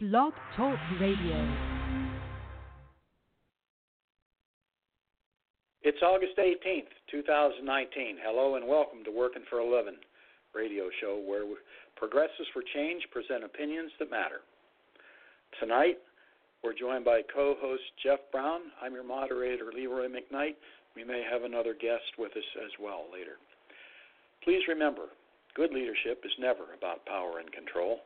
Blog Talk Radio. It's August 18th, 2019. Hello and welcome to Working for a Living radio show where progressives for change present opinions that matter. Tonight, we're joined by co host Jeff Brown. I'm your moderator, Leroy McKnight. We may have another guest with us as well later. Please remember, good leadership is never about power and control,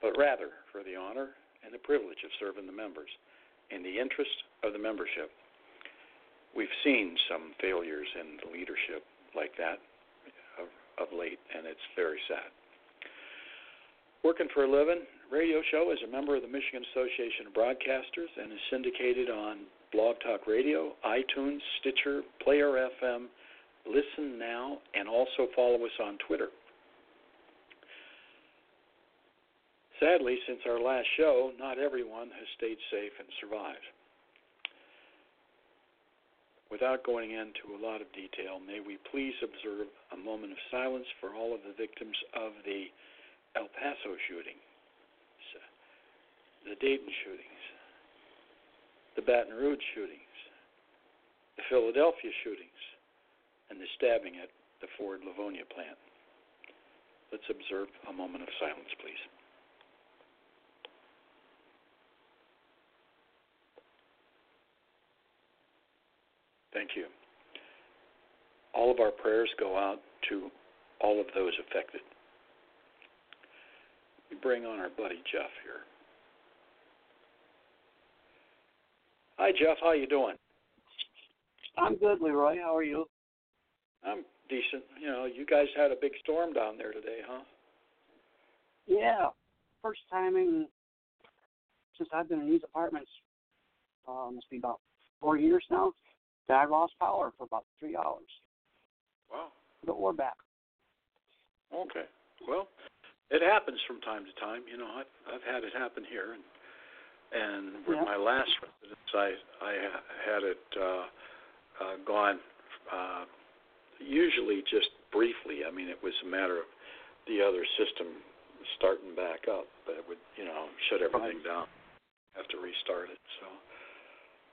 but rather for the honor and the privilege of serving the members in the interest of the membership. We've seen some failures in the leadership like that of, of late, and it's very sad. Working for a Living radio show is a member of the Michigan Association of Broadcasters and is syndicated on Blog Talk Radio, iTunes, Stitcher, Player FM, Listen Now, and also follow us on Twitter. Sadly, since our last show, not everyone has stayed safe and survived. Without going into a lot of detail, may we please observe a moment of silence for all of the victims of the El Paso shooting, the Dayton shootings, the Baton Rouge shootings, the Philadelphia shootings, and the stabbing at the Ford Livonia plant. Let's observe a moment of silence, please. Thank you. All of our prayers go out to all of those affected. We bring on our buddy Jeff here. Hi Jeff, how you doing? I'm good, Leroy. How are you? I'm decent. You know, you guys had a big storm down there today, huh? Yeah. First time in since I've been in these apartments, uh, must be about four years now. I lost power for about three hours. Wow. But we're back. Okay. Well, it happens from time to time. You know, I've I've had it happen here, and and with yeah. my last residence, I I had it uh, uh, gone. Uh, usually just briefly. I mean, it was a matter of the other system starting back up, but it would you know shut everything down, have to restart it. So.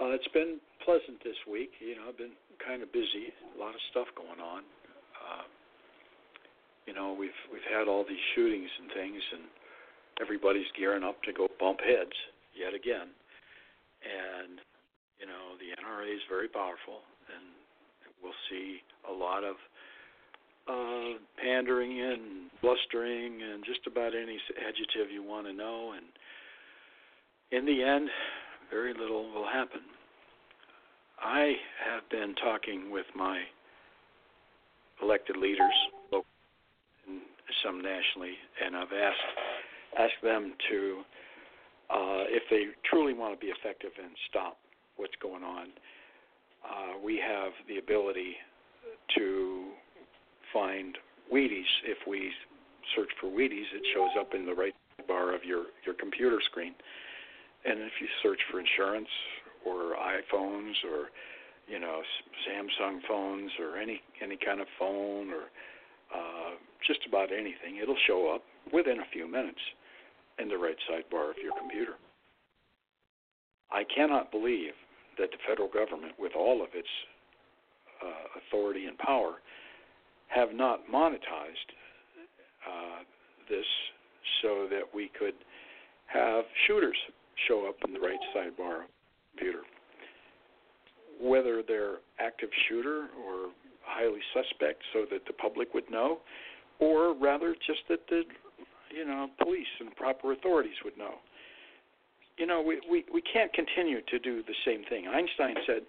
Uh, it's been pleasant this week. You know, I've been kind of busy, a lot of stuff going on. Uh, you know, we've we've had all these shootings and things, and everybody's gearing up to go bump heads yet again. And you know, the NRA is very powerful, and we'll see a lot of uh, pandering and blustering and just about any adjective you want to know. And in the end, very little will happen. I have been talking with my elected leaders, and some nationally, and I've asked asked them to, uh, if they truly want to be effective and stop what's going on, uh, we have the ability to find Wheaties. If we search for Wheaties, it shows up in the right bar of your your computer screen. And if you search for insurance or iPhones or you know Samsung phones or any any kind of phone or uh, just about anything, it'll show up within a few minutes in the right sidebar of your computer. I cannot believe that the federal government, with all of its uh, authority and power, have not monetized uh, this so that we could have shooters show up in the right sidebar computer. Whether they're active shooter or highly suspect so that the public would know, or rather just that the you know police and proper authorities would know. You know, we, we, we can't continue to do the same thing. Einstein said,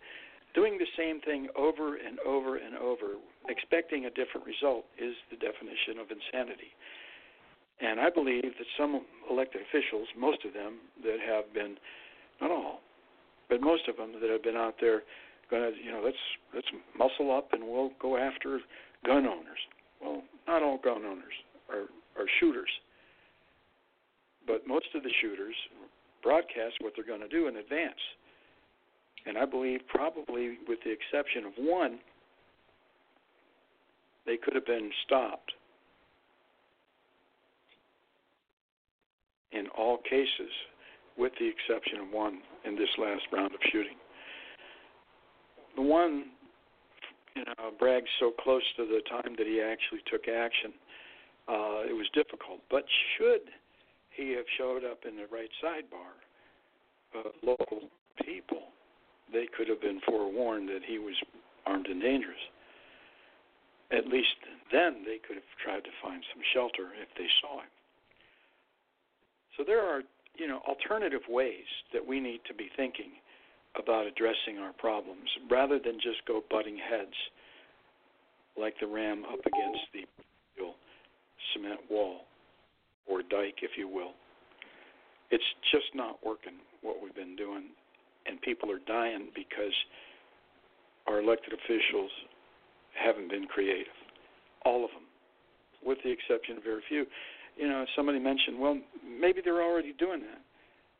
doing the same thing over and over and over, expecting a different result, is the definition of insanity. And I believe that some elected officials, most of them that have been, not all, but most of them that have been out there, going to, you know, let's let's muscle up and we'll go after gun owners. Well, not all gun owners are are shooters, but most of the shooters broadcast what they're going to do in advance. And I believe, probably with the exception of one, they could have been stopped in all cases, with the exception of one in this last round of shooting. The one, you know, bragged so close to the time that he actually took action. Uh, it was difficult, but should he have showed up in the right sidebar of local people, they could have been forewarned that he was armed and dangerous. At least then they could have tried to find some shelter if they saw him. So there are, you know, alternative ways that we need to be thinking about addressing our problems rather than just go butting heads like the ram up against the cement wall or dike, if you will. It's just not working what we've been doing, and people are dying because our elected officials haven't been creative. All of them, with the exception of very few. You know, somebody mentioned, well, maybe they're already doing that.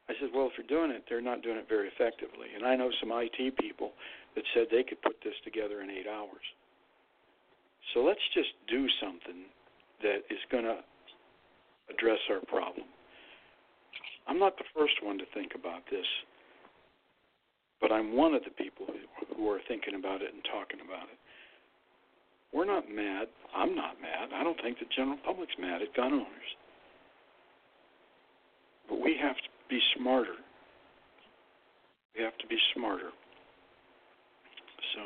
I said, well, if they're doing it, they're not doing it very effectively. And I know some IT people that said they could put this together in eight hours. So let's just do something that is going to address our problem. I'm not the first one to think about this, but I'm one of the people who are thinking about it and talking about it. We're not mad. I'm not mad. I don't think the general public's mad at gun owners. But we have to be smarter. We have to be smarter. So,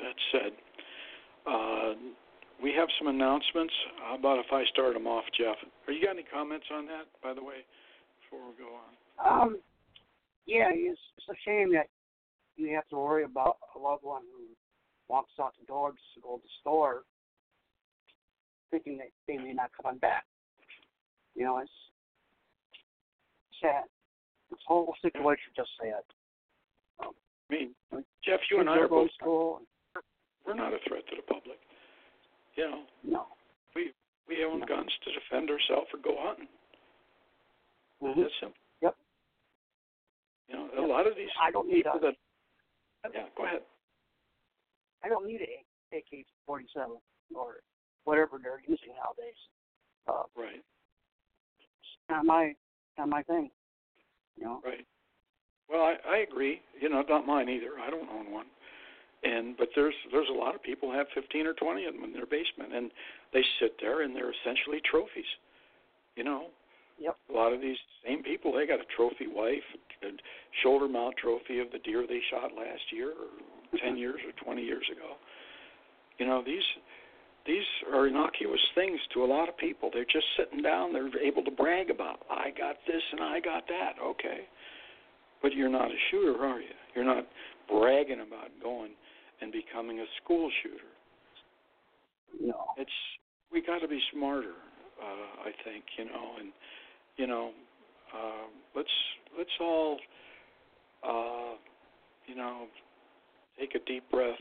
that said, uh, we have some announcements. How about if I start them off, Jeff? Are you got any comments on that, by the way, before we go on? Um, yeah, it's, it's a shame that you have to worry about a loved one who walks out the door to go to the store, thinking that they may not come back. You know, it's sad. This whole situation just sad. Um, I mean, Jeff, you and I are both. School. We're not a threat to the public. You know. No. We we own no. guns to defend ourselves or go hunting. Mm-hmm. That's simple. Yep. You know, a lot of these I don't need people a, that. Yeah, go ahead. I don't need an AK-47 or whatever they're using nowadays. Uh, right. It's not my not my thing. You know. Right. Well, I, I agree. You know, not mine either. I don't own one and but there's there's a lot of people have 15 or 20 of them in their basement, and they sit there and they're essentially trophies. You know, yep. a lot of these same people they got a trophy wife, a shoulder mount trophy of the deer they shot last year, or 10 years or 20 years ago. You know these these are innocuous things to a lot of people. They're just sitting down. They're able to brag about, I got this and I got that. Okay, but you're not a shooter, are you? You're not bragging about going and becoming a school shooter. No. It's we got to be smarter. Uh, I think you know, and you know, uh, let's let's all uh, you know take a deep breath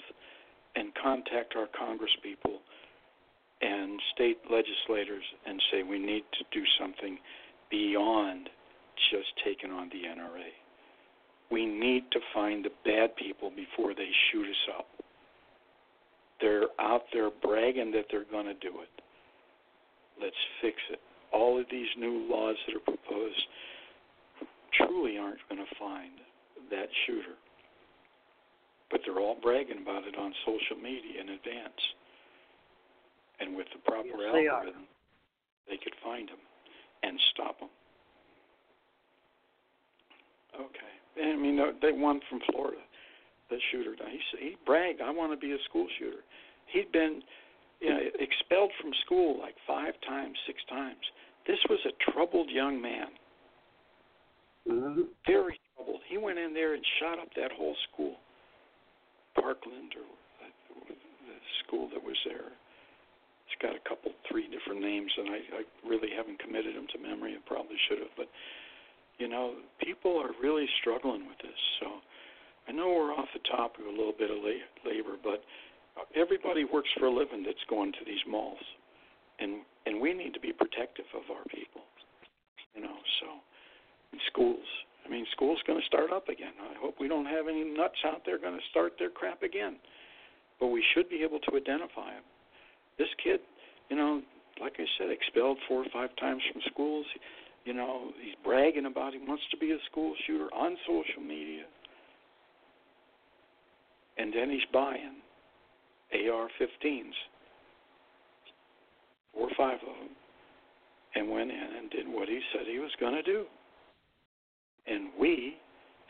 and contact our Congress people and state legislators and say we need to do something beyond just taking on the NRA. We need to find the bad people before they shoot us up. They're out there bragging that they're going to do it. Let's fix it. All of these new laws that are proposed truly aren't going to find that shooter. But they're all bragging about it on social media in advance. And with the proper yes, algorithm, they, they could find them and stop them. Okay. I mean, they won from Florida. The shooter, he he bragged, "I want to be a school shooter." He'd been, you know, expelled from school like five times, six times. This was a troubled young man. Mm-hmm. Very troubled. He went in there and shot up that whole school, Parkland or the school that was there. It's got a couple, three different names, and I, I really haven't committed them to memory. I probably should have, but you know, people are really struggling with this. So I know we're off the topic a little bit of labor, but everybody works for a living that's going to these malls, and and we need to be protective of our people. You know, so in schools. I mean, school's going to start up again. I hope we don't have any nuts out there going to start their crap again. But we should be able to identify them. This kid, you know, like I said, expelled four or five times from schools You know, he's bragging about he wants to be a school shooter on social media. And then he's buying AR 15s, four or five of them, and went in and did what he said he was going to do. And we,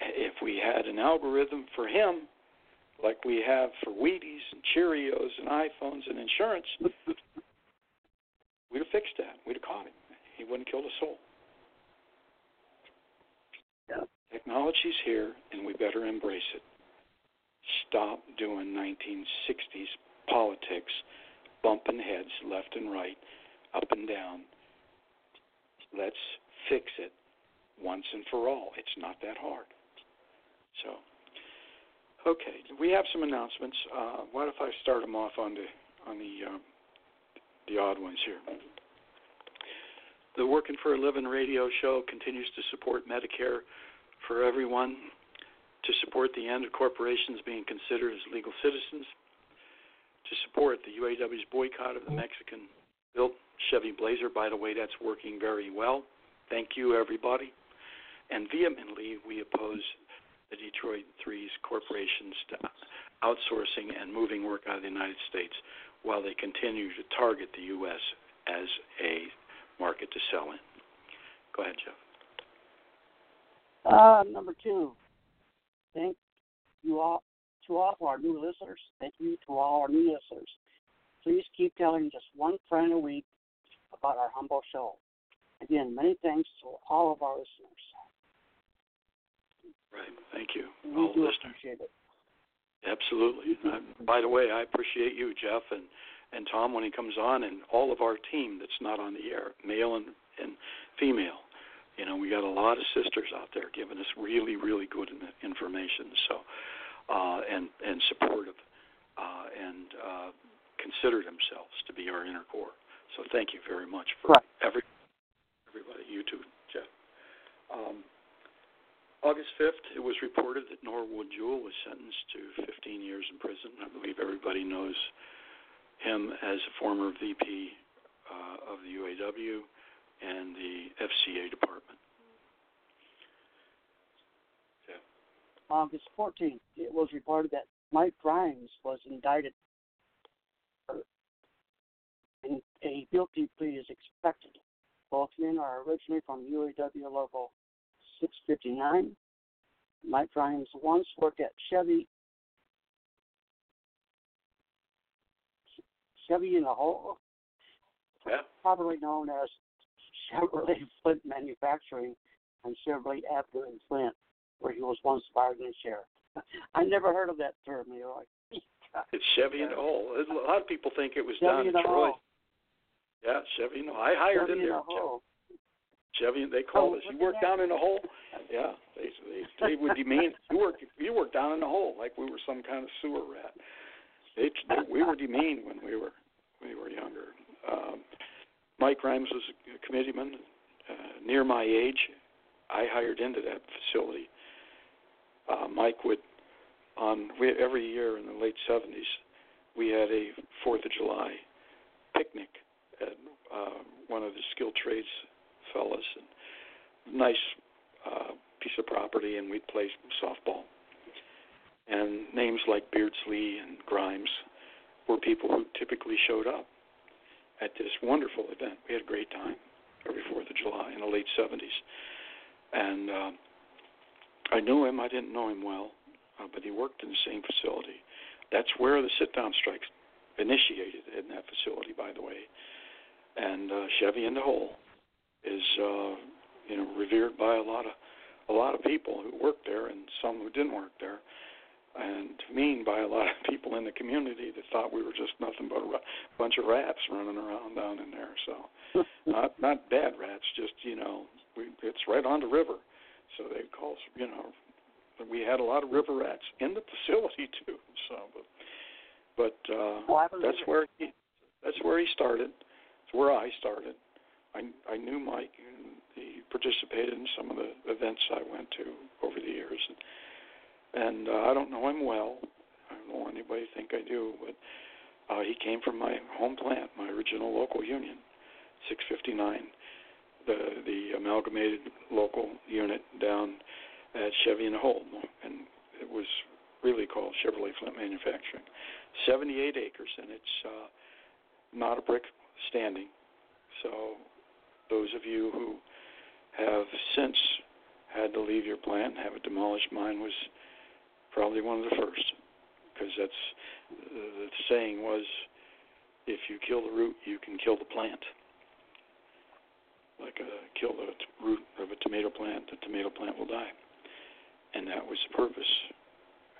if we had an algorithm for him, like we have for Wheaties and Cheerios and iPhones and insurance, we'd have fixed that. We'd have caught him. He wouldn't kill a soul. Yeah. Technology's here, and we better embrace it. Stop doing 1960s politics, bumping heads left and right, up and down. Let's fix it once and for all. It's not that hard. So, okay, we have some announcements. Uh, what if I start them off on the on the uh, the odd ones here? The Working for a Living radio show continues to support Medicare for everyone, to support the end of corporations being considered as legal citizens, to support the UAW's boycott of the Mexican built Chevy Blazer. By the way, that's working very well. Thank you, everybody. And vehemently, we oppose the Detroit Threes corporations to outsourcing and moving work out of the United States while they continue to target the U.S. as a market to sell in. Go ahead, Jeff. Uh, number two, thank you all to all our new listeners. Thank you to all our new listeners. Please keep telling just one friend a week about our humble show. Again, many thanks to all of our listeners. Right. Thank you, We all do listeners. appreciate it. Absolutely. Uh, by the way, I appreciate you, Jeff, and and Tom when he comes on, and all of our team that's not on the air, male and and female. You know, we got a lot of sisters out there giving us really, really good in- information. So, uh, and and supportive, uh, and uh, consider themselves to be our inner core. So, thank you very much for Right. every everybody. You too, Jeff. Um, August 5th, it was reported that Norwood Jewell was sentenced to 15 years in prison. I believe everybody knows him as a former VP uh, of the UAW and the FCA department. August 14th, it was reported that Mike Grimes was indicted and a guilty plea is expected. Both men are originally from UAW Local 659. Mike Grimes once worked at Chevy Chevy in the Hole, Yeah. probably known as Chevrolet Flint Manufacturing and Chevrolet Avenue in Flint, where he was once bargaining chair. I never heard of that term, Leroy. It's Chevy in the hole. A lot of people think it was Chevy down in in the Troy. Hole. Yeah, Chevy in the hole. I hired Chevy him in there. the Hole. Chevy, they called Oh, us. You work down in the hole? Yeah, they they, they would demean. You work you work down in the hole like we were some kind of sewer rat. They, they we were demeaned when we were when we were younger. Um, Mike Grimes was a committeeman uh, near my age. I hired into that facility. Uh, Mike would on we, every year in the late '70s we had a Fourth of July picnic at uh, one of the skilled trades fellas and nice uh, piece of property, and we'd play softball. And names like Beardsley and Grimes were people who typically showed up at this wonderful event. We had a great time every Fourth of July in the late '70s, and uh, I knew him. I didn't know him well, uh, but he worked in the same facility. That's where the sit-down strikes initiated in that facility, by the way. And uh, Chevy in the Hole is, uh, you know, revered by a lot of a lot of people who worked there and some who didn't work there, and mean by a lot of people in the community that thought we were just nothing but a ra- bunch of rats running around down in there. So not not bad rats, just you know, we, it's right on the river, so they call us, you know, we had a lot of river rats in the facility too. So, but but uh, Well, that's it. where he that's where he started. It's where I started. I I knew Mike and he participated in some of the events I went to over the years. And, and uh, I don't know him well. I don't know anybody think I do, but uh, he came from my home plant, my original local union, 659 the the amalgamated local unit down at Chevy and Holm, and it was really called Chevrolet Flint Manufacturing. 78 acres, and it's uh, not a brick standing. So, those of you who have since had to leave your plant have it demolished, mine was probably one of the first, because that's the saying was, if you kill the root, you can kill the plant. Like a, kill the root of a tomato plant, the tomato plant will die. And that was the purpose.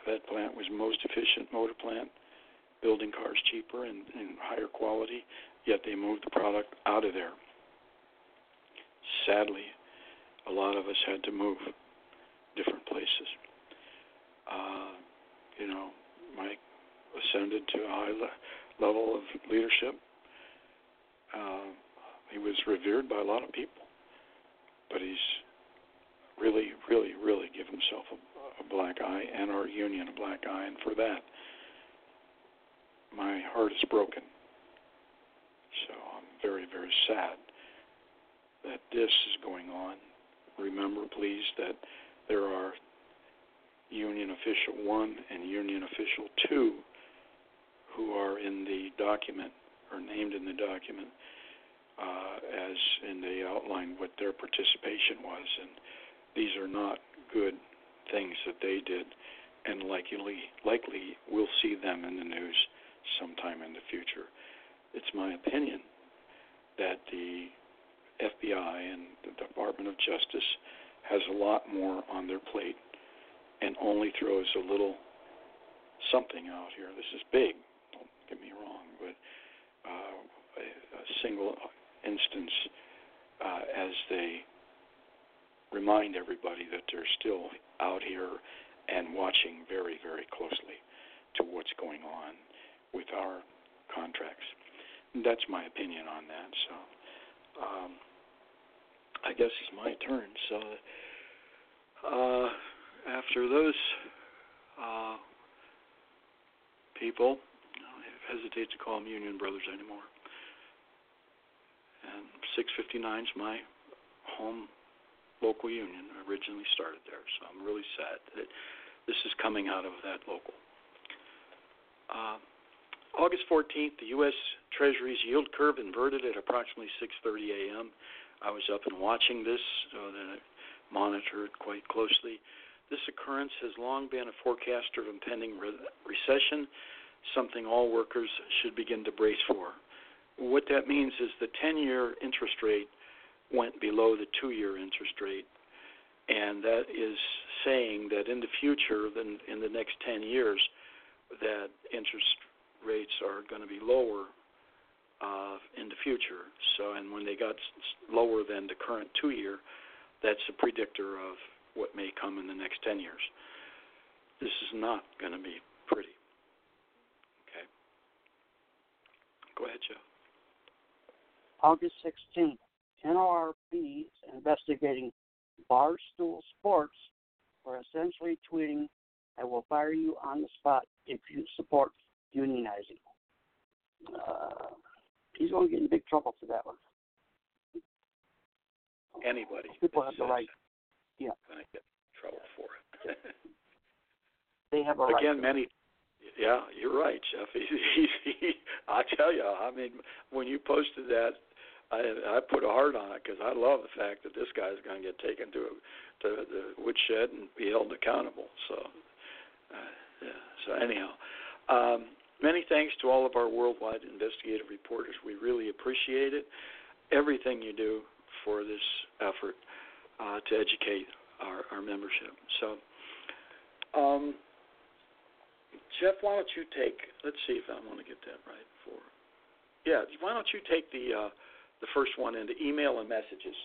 That plant was most efficient motor plant, building cars cheaper and, and higher quality, yet they moved the product out of there. Sadly, a lot of us had to move different places. Uh, you know, Mike ascended to a high le- level of leadership. Uh, he was revered by a lot of people, but he's really, really, really given himself a, a black eye and our union a black eye, and for that, my heart is broken. So I'm very, very sad that this is going on. Remember, please, that there are Union Official 1 and Union Official 2 who are in the document or named in the document uh, as and they outline what their participation was and these are not good things that they did and likely likely we'll see them in the news sometime in the future. It's my opinion that the FBI and the Department of Justice has a lot more on their plate and only throws a little something out here. This is big, don't get me wrong, but uh, a, a single instance uh, as they remind everybody that they're still out here and watching very, very closely to what's going on with our contracts. That's my opinion on that. So um, I guess it's my turn. So uh, after those uh, people, I hesitate to call them union brothers anymore. And 659 is my home local union. I originally started there, so I'm really sad that this is coming out of that local. Uh, August 14th, the U.S. Treasury's yield curve inverted at approximately 6:30 a.m. I was up and watching this, so that I monitored quite closely. This occurrence has long been a forecaster of impending re- recession, something all workers should begin to brace for. What that means is the 10-year interest rate went below the two-year interest rate, and that is saying that in the future, then in the next 10 years, that interest rates are going to be lower uh, in the future. So, and when they got lower than the current two-year, that's a predictor of what may come in the next 10 years. This is not going to be pretty. Okay. Go ahead, Joe. August 16th, NLRB is investigating Barstool Sports for essentially tweeting, I will fire you on the spot if you support unionizing. Uh, he's going to get in big trouble for that one. Anybody. People have the right. Yeah. Going to get in trouble for it. they have a Again, right. many. Yeah, you're right, Jeff. He, he, he, I tell you, I mean, when you posted that, I I put a heart on it because I love the fact that this guy's going to get taken to to the woodshed and be held accountable. So, uh, yeah. So anyhow, um, many thanks to all of our worldwide investigative reporters. We really appreciate it. Everything you do for this effort uh, to educate our, our membership. So, um, Jeff, why don't you take? Let's see if I want to get that right. For yeah, why don't you take the uh, the first one into email and messages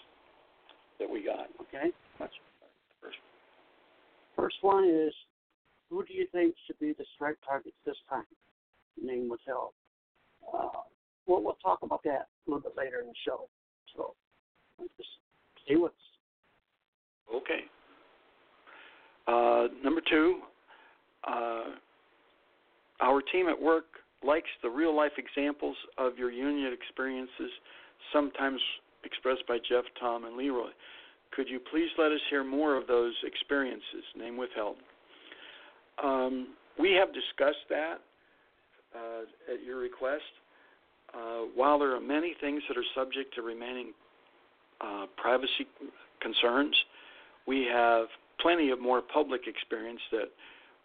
that we got? Okay. First. First one is, who do you think should be the strike targets this time? Name was held. Uh, well, we'll talk about that a little bit later in the show. So, just with us. Okay. Uh, number two, uh, our team at work likes the real life examples of your union experiences. Sometimes expressed by Jeff, Tom, and Leroy. Could you please let us hear more of those experiences? Name withheld. Um, we have discussed that uh, at your request. Uh, while there are many things that are subject to remaining uh, privacy concerns, we have plenty of more public experience that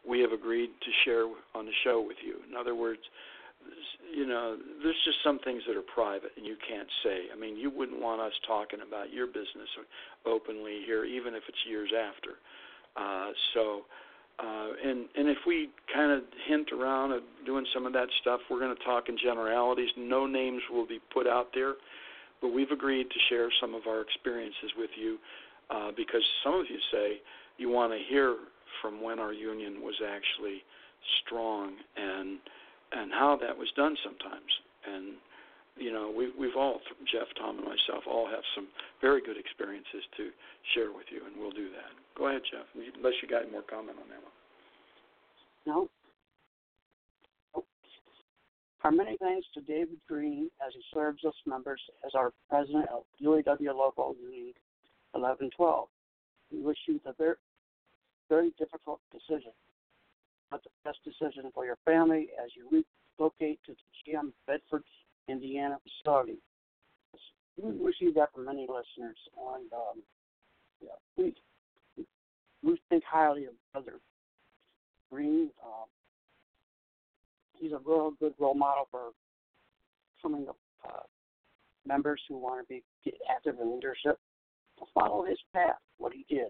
we have agreed to share on the show with you. In other words, you know, there's just some things that are private and you can't say. I mean, you wouldn't want us talking about your business openly here, even if it's years after. Uh, so, uh, and and if we kind of hint around at doing some of that stuff, we're going to talk in generalities. No names will be put out there, but we've agreed to share some of our experiences with you uh, because some of you say you want to hear from when our union was actually strong and and how that was done sometimes. And you know, we, we've all, Jeff, Tom, and myself, all have some very good experiences to share with you, and we'll do that. Go ahead, Jeff, unless you got more comment on that one. No. Our many thanks to David Green as he serves us members as our president of UAW Local Union 1112. We wish you the very, very difficult decision but the best decision for your family as you relocate to the GM Bedford, Indiana facility. We receive that from many listeners, and um, yeah, we we think highly of Brother Green. Um, he's a real good role model for coming up uh, members who want to be get active in leadership. to Follow his path, what he did.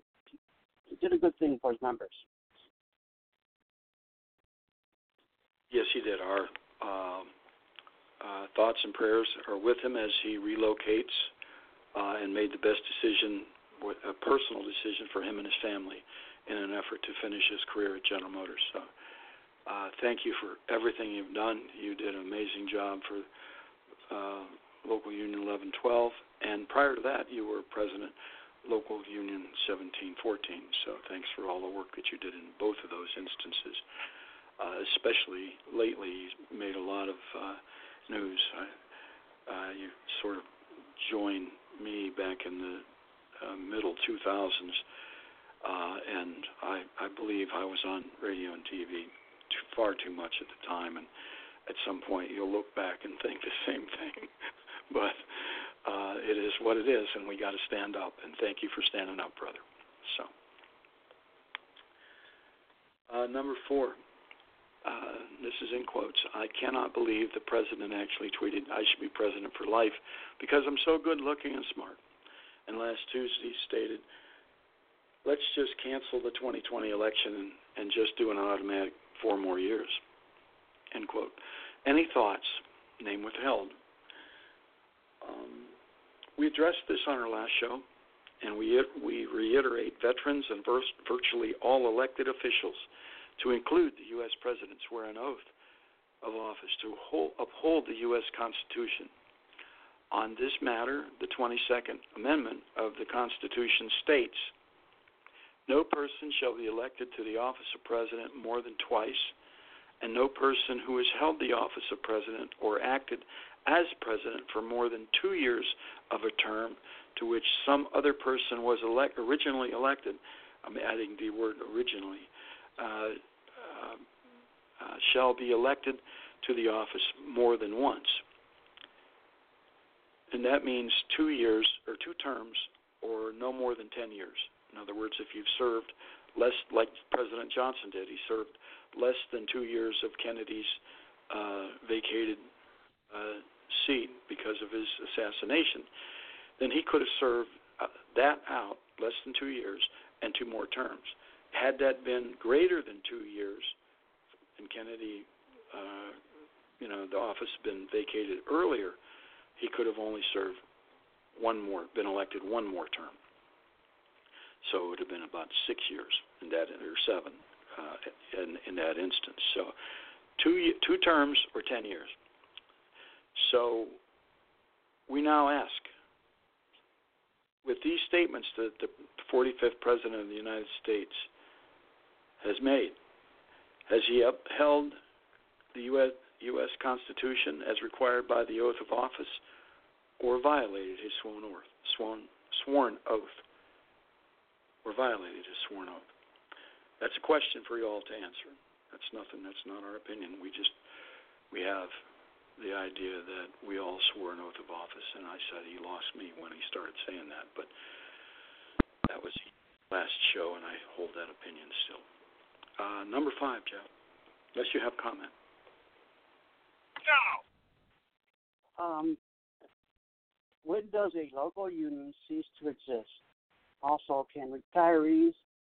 He did a good thing for his members. Yes, he did. Our uh, uh, thoughts and prayers are with him as he relocates uh, and made the best decision, a personal decision for him and his family in an effort to finish his career at General Motors. So, uh, thank you for everything you've done. You did an amazing job for uh, Local Union 1112, and prior to that, you were president Local Union 1714. So, thanks for all the work that you did in both of those instances uh, especially lately, made a lot of uh, news. I, uh, you sort of joined me back in the uh, middle 2000s, uh, and I, I believe I was on radio and TV too, far too much at the time, and at some point you'll look back and think the same thing. but uh, it is what it is, and we got to stand up. And thank you for standing up, brother. So, uh, number four, uh, this is in quotes, I cannot believe the president actually tweeted, I should be president for life because I'm so good looking and smart. And last Tuesday stated, let's just cancel the 2020 election and, and just do an automatic four more years. End quote. Any thoughts? Name withheld. Um, we addressed this on our last show, and we, we reiterate veterans and virtually all elected officials to include the U.S. President swear an oath of office to hold, uphold the U.S. Constitution. On this matter, the 22nd Amendment of the Constitution states no person shall be elected to the office of President more than twice, and no person who has held the office of President or acted as President for more than two years of a term to which some other person was elect, originally elected. I'm adding the word originally shall be elected to the office more than once. And that means two years or two terms or no more than 10 years. In other words, if you've served less, like President Johnson did, he served less than two years of Kennedy's uh, vacated uh, seat because of his assassination, then he could have served uh, that out, less than two years, and two more terms. Had that been greater than two years, and Kennedy, uh, you know, the office been vacated earlier, he could have only served one more, been elected one more term. So it would have been about six years in that, or seven uh, in, in that instance. So two two terms or ten years. So we now ask, with these statements that the 45th President of the United States has made. Has he upheld the U.S. U.S. Constitution as required by the oath of office, or violated his sworn oath, sworn, sworn oath, or violated his sworn oath? That's a question for you all to answer. That's nothing. That's not our opinion. We just we have the idea that we all swore an oath of office, and I said he lost me when he started saying that, but that was last show, and I hold that opinion still. Uh, number five, Jeff, unless you have comment. No. Um, when does a local union cease to exist? Also, can retirees,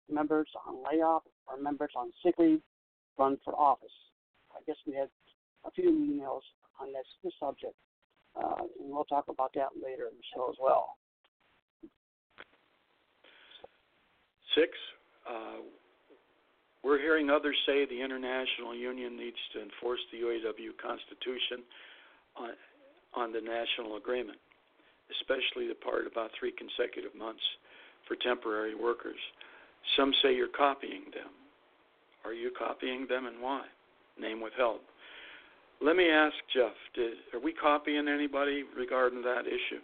members on layoff, or members on sick leave run for office? I guess we had a few emails on this, this subject, uh, and we'll talk about that later in the show as well. Six, uh, we're hearing others say the international union needs to enforce the UAW Constitution on, on the national agreement, especially the part about three consecutive months for temporary workers. Some say you're copying them. Are you copying them and why? Name withheld. Let me ask Jeff, did, are we copying anybody regarding that issue?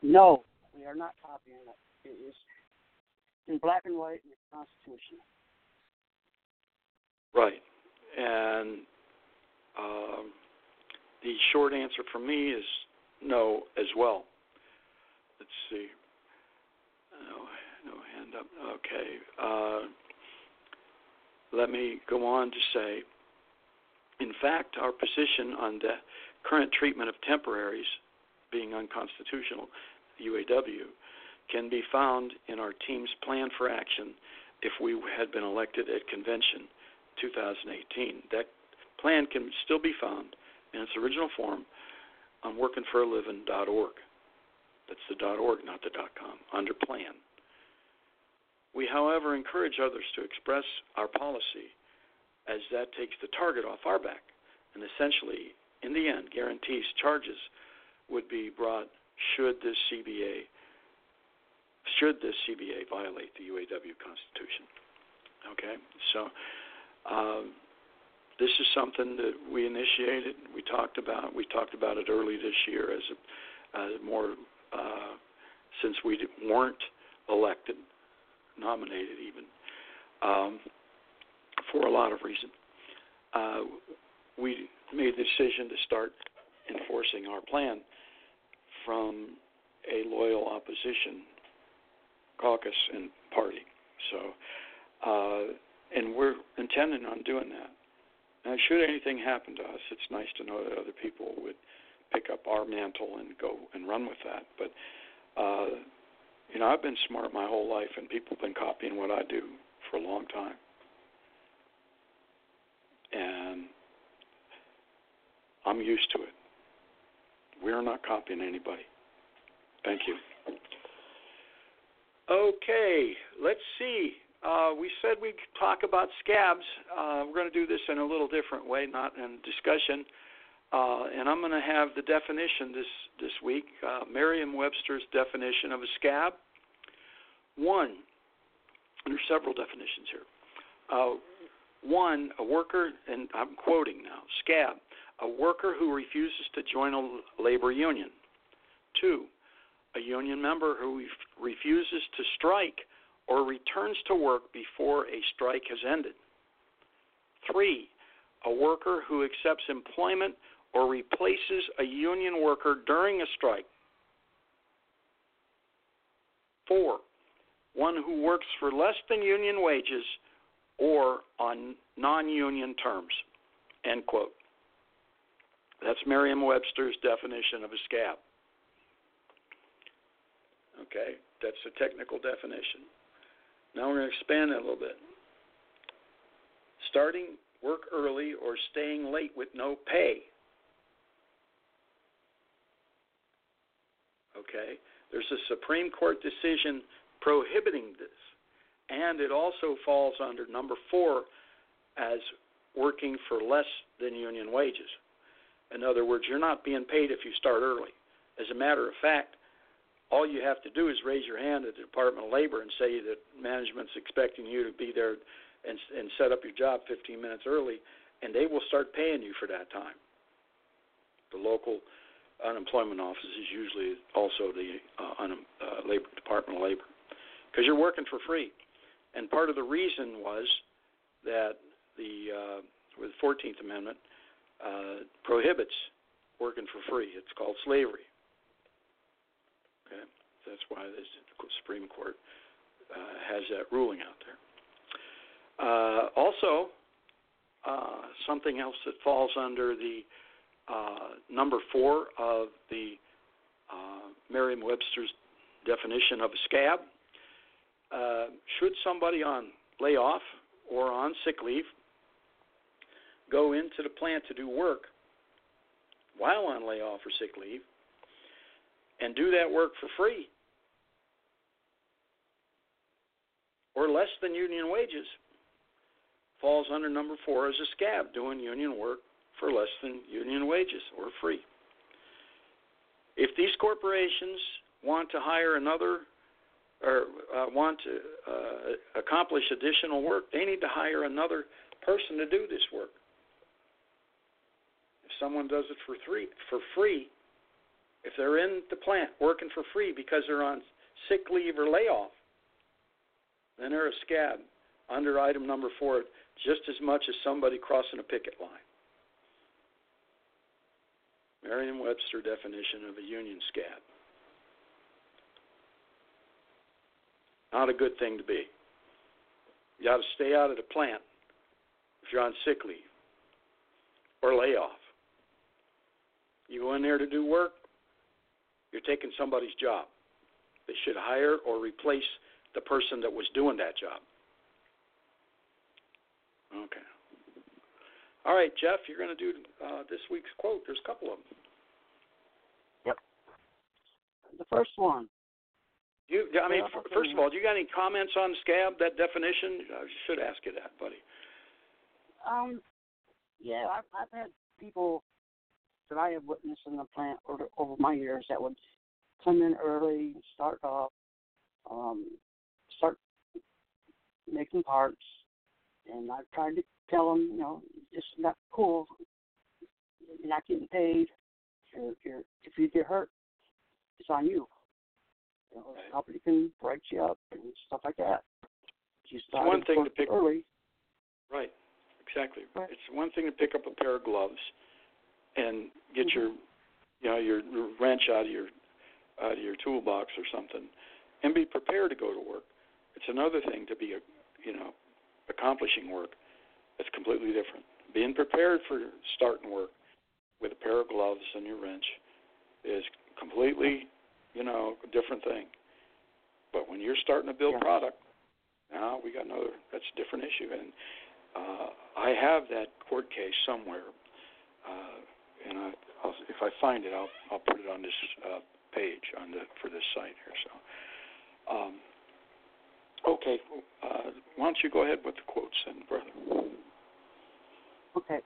No, we are not copying it. It is in black and white in the Constitution. Right. And um, the short answer for me is no as well. Let's see. No, no hand up. Okay. Uh, let me go on to say, in fact, our position on the current treatment of temporaries being unconstitutional, UAW, can be found in our team's plan for action if we had been elected at convention 2018. That plan can still be found in its original form on workingforaliving.org. That's the .org, not the .com, under plan. We, however, encourage others to express our policy as that takes the target off our back and essentially, in the end, guarantees charges would be brought should this CBA should this CBA violate the UAW Constitution. Okay, so um, this is something that we initiated. We talked about. We talked about it early this year as a, uh, more uh, since we weren't elected, nominated even, um, for a lot of reasons. Uh, we made the decision to start enforcing our plan from a loyal opposition caucus and party. So, uh, and we're intending on doing that. Now, should anything happen to us, it's nice to know that other people would pick up our mantle and go and run with that. But, uh, you know, I've been smart my whole life, and people have been copying what I do for a long time. And I'm used to it. We're not copying anybody. Thank you. Okay, let's see. Uh, we said we'd talk about scabs. Uh, we're going to do this in a little different way, not in discussion. Uh, and I'm going to have the definition this this week. Uh, Merriam-Webster's definition of a scab. One, there's several definitions here. Uh, one, a worker, and I'm quoting now, scab, a worker who refuses to join a labor union. Two, a union member who refuses to strike or returns to work before a strike has ended. Three, a worker who accepts employment or replaces a union worker during a strike. Four, one who works for less than union wages or on non union terms. End quote. That's Merriam Webster's definition of a scab. Okay, that's the technical definition. Now we're going to expand that a little bit. Starting work early or staying late with no pay. Okay, there's a Supreme Court decision prohibiting this, and it also falls under number four as working for less than union wages. In other words, you're not being paid if you start early. As a matter of fact, all you have to do is raise your hand at the Department of Labor and say that management's expecting you to be there and, and set up your job 15 minutes early, and they will start paying you for that time. The local unemployment office is usually also the uh, un- uh, labor Department of Labor, because you're working for free. And part of the reason was that the uh, with the Fourteenth Amendment uh, prohibits working for free. It's called slavery. That's why the Supreme Court uh, has that ruling out there. Uh, also, uh, something else that falls under the uh, number four of the uh, Merriam-Webster's definition of a scab. Uh, should somebody on layoff or on sick leave go into the plant to do work while on layoff or sick leave and do that work for free or less than union wages falls under number four as a scab doing union work for less than union wages or free. If these corporations want to hire another or uh, want to uh, accomplish additional work, they need to hire another person to do this work. If someone does it for three for free, if they're in the plant working for free because they're on sick leave or layoff, then they're a scab under item number four just as much as somebody crossing a picket line. Merriam Webster definition of a union scab. Not a good thing to be. You got to stay out of the plant if you're on sick leave or layoff. You go in there to do work, you're taking somebody's job. They should hire or replace the person that was doing that job. Okay. All right, Jeff, you're going to do uh, this week's quote. There's a couple of them. Yep. The first one. You, I mean, yeah, first of all, do you got any comments on scab? That definition? I should ask you that, buddy. Um, yeah, I've, I've had people that I have witnessed in the plant over, over my years that would come in early, start off, um, start making parts, and I've tried to tell them, you know, it's not cool. You're not getting paid. You're, you're, if you get hurt, it's on you. You know, the company can break you up and stuff like that. You it's one thing to pick early. Right. Exactly. Right. It's one thing to pick up a pair of gloves and get mm-hmm. your, you know, your wrench out of your out of your toolbox or something, and be prepared to go to work. It's another thing to be, a, you know, accomplishing work. It's completely different. Being prepared for starting work with a pair of gloves and your wrench is completely, you know, a different thing. But when you're starting to build yeah. product, now we got another. That's a different issue. And uh, I have that court case somewhere, uh, and I, I'll, if I find it, I'll I'll put it on this uh, page on the for this site here. So. Um, Okay, uh, why don't you go ahead with the quotes then, brother? Okay.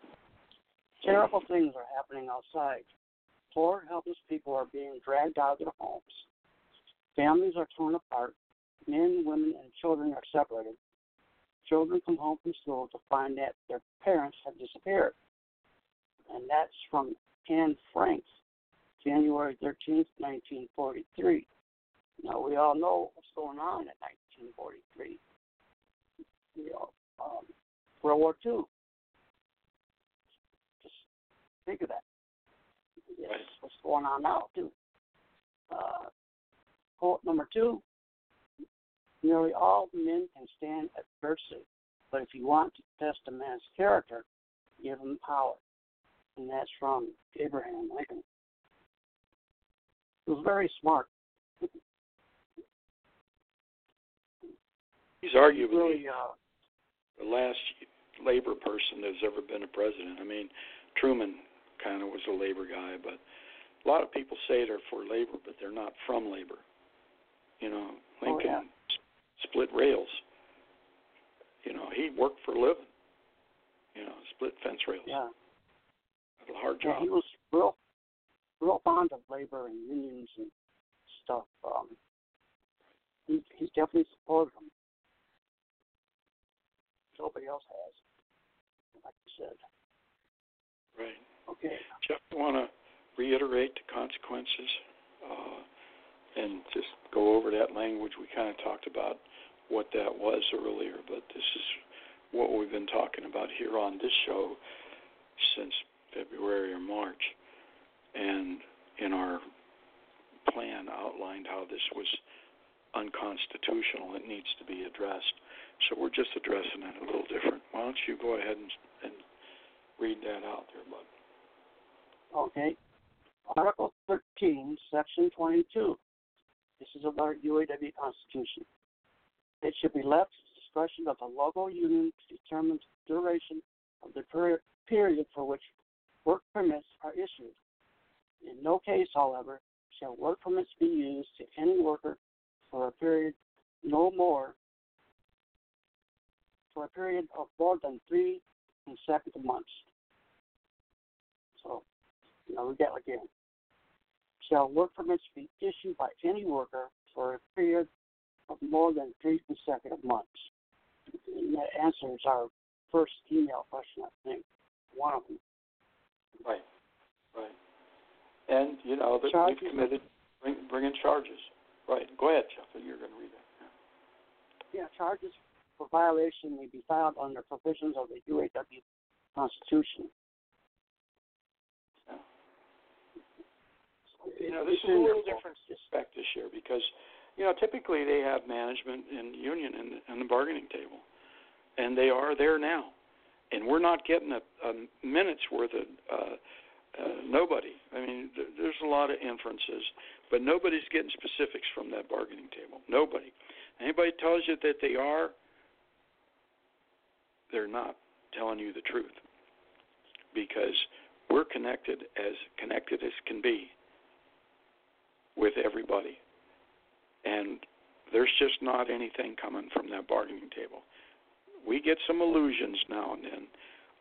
Terrible things are happening outside. Poor, helpless people are being dragged out of their homes. Families are torn apart. Men, women, and children are separated. Children come home from school to find that their parents have disappeared. And that's from Anne Frank, January 13th, 1943. Now, we all know what's going on at 1943. You know, um, World War II. Just think of that. Yes, right. what's going on now, too. Uh, quote number two Nearly all men can stand adversity, but if you want to test a man's character, give him power. And that's from Abraham Lincoln. He was very smart. He's arguably really, uh, the last labor person that's ever been a president. I mean, Truman kind of was a labor guy, but a lot of people say they're for labor, but they're not from labor. You know, Lincoln oh, yeah. split rails. You know, he worked for a living. You know, split fence rails. Yeah. That's a hard job. yeah, he was real, real fond of labor and unions and stuff. Um, he he definitely supported them nobody else has, like you said. Right. Okay. Jeff, you want to reiterate the consequences uh, and just go over that language. We kind of talked about what that was earlier, but this is what we've been talking about here on this show since February or March. And in our plan outlined how this was unconstitutional. It needs to be addressed. So we're just addressing it a little different. Why don't you go ahead and, and read that out there, bud? Okay. Article 13, Section 22. This is about UAW Constitution. It should be left to the discretion of the local union to determine the duration of the period for which work permits are issued. In no case, however, shall work permits be used to any worker for a period no more for a period of more than three consecutive months. So, you know, we get again. Shall work permits be issued by any worker for a period of more than three consecutive months? And that answers our first email question, I think. One of them. Right, right. And, you know, that we've committed bring, bringing charges. Right. Go ahead, Jeff. You're going to read that. Yeah, charges for violation may be filed under provisions of the UAW Constitution. You know, this is a little different respect this year because, you know, typically they have management and union in the, the bargaining table, and they are there now, and we're not getting a, a minute's worth of uh, uh, nobody. I mean, th- there's a lot of inferences, but nobody's getting specifics from that bargaining table. Nobody. Anybody tells you that they are, they're not telling you the truth. Because we're connected as connected as can be with everybody. And there's just not anything coming from that bargaining table. We get some illusions now and then,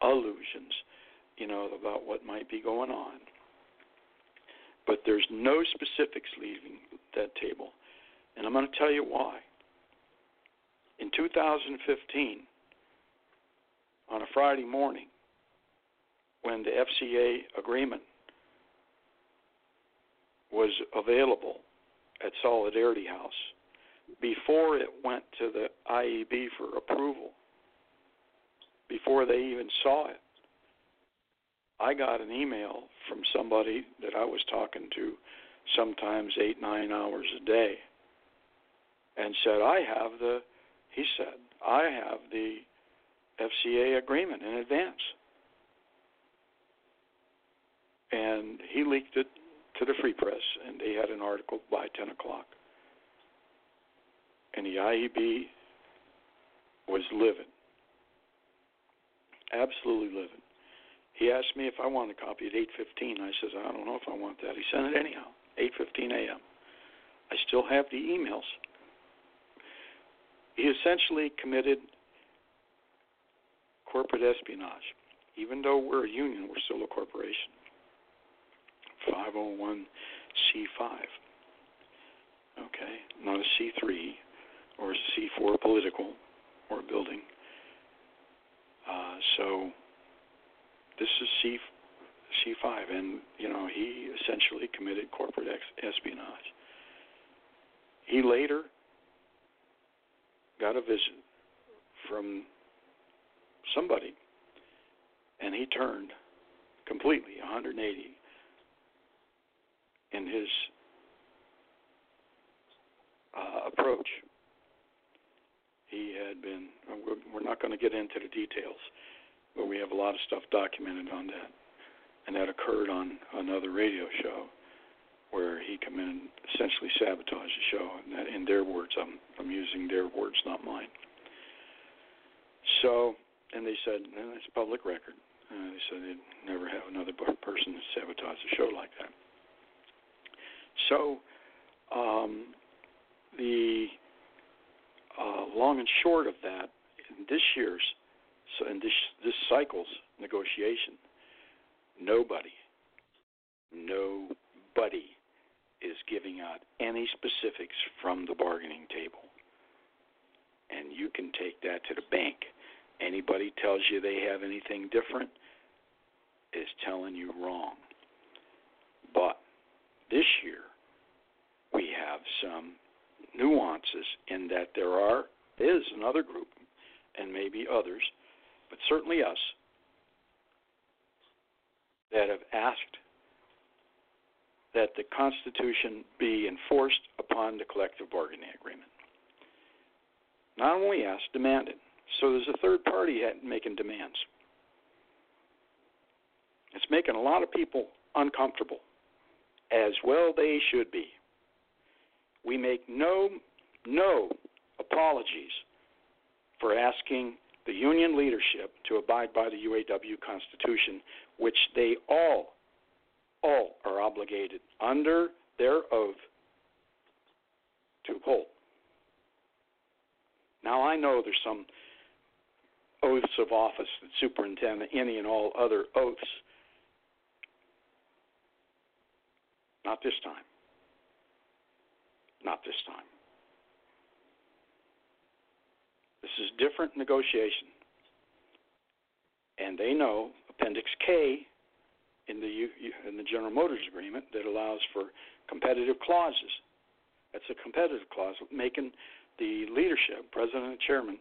illusions you know, about what might be going on. But there's no specifics leaving that table. And I'm going to tell you why. In 2015, on a Friday morning, when the FCA agreement was available at Solidarity House, before it went to the IEB for approval, before they even saw it, I got an email from somebody that I was talking to sometimes eight, nine hours a day and said, I have the, he said, I have the FCA agreement in advance. And he leaked it to the Free Press, and they had an article by 10 o'clock. And the IEB was livid, absolutely livid. He asked me if I wanted a copy at 8:15. I said I don't know if I want that. He sent it anyhow, 8:15 a.m. I still have the emails. He essentially committed corporate espionage. Even though we're a union, we're still a corporation. 501c5. Okay, not a C3 or a C4 political or building. Uh, so this is C C5, and you know he essentially committed corporate ex- espionage. He later got a visit from somebody, and he turned completely 180 in his uh, approach. He had been, we're not going to get into the details, but we have a lot of stuff documented on that. And that occurred on another radio show where he came in and essentially sabotaged the show. And that, in their words, I'm, I'm using their words, not mine. So, and they said, and it's public record. Uh, they said they'd never have another person sabotage the show like that. So, um, the uh, long and short of that, in this year's so this this cycle's negotiation, nobody, nobody is giving out any specifics from the bargaining table. And you can take that to the bank. Anybody tells you they have anything different is telling you wrong. But this year, we have some nuances in that there are is another group, and maybe others, but certainly us, that have asked that the Constitution be enforced upon the collective bargaining agreement. Not only asked, demanded. So there's a third party making demands. It's making a lot of people uncomfortable, as well they should be. We make no no apologies for asking the union leadership to abide by the UAW Constitution, which they all all are obligated under their oath to uphold. Now I know there's some oaths of office that superintend any and all other oaths. Not this time. Not this time. This is different negotiation. And they know Appendix K in the in the General Motors agreement that allows for competitive clauses. That's a competitive clause making the leadership, president and chairman,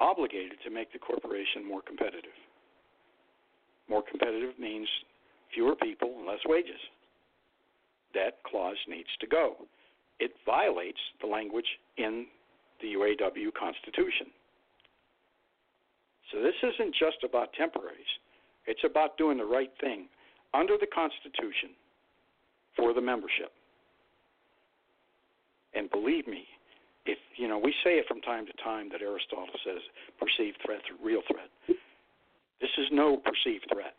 obligated to make the corporation more competitive. More competitive means fewer people and less wages. That clause needs to go. It violates the language in the UAW Constitution. So this isn't just about temporaries. It's about doing the right thing under the Constitution for the membership. And believe me, if you know, we say it from time to time that Aristotle says perceived threat, real threat. This is no perceived threat.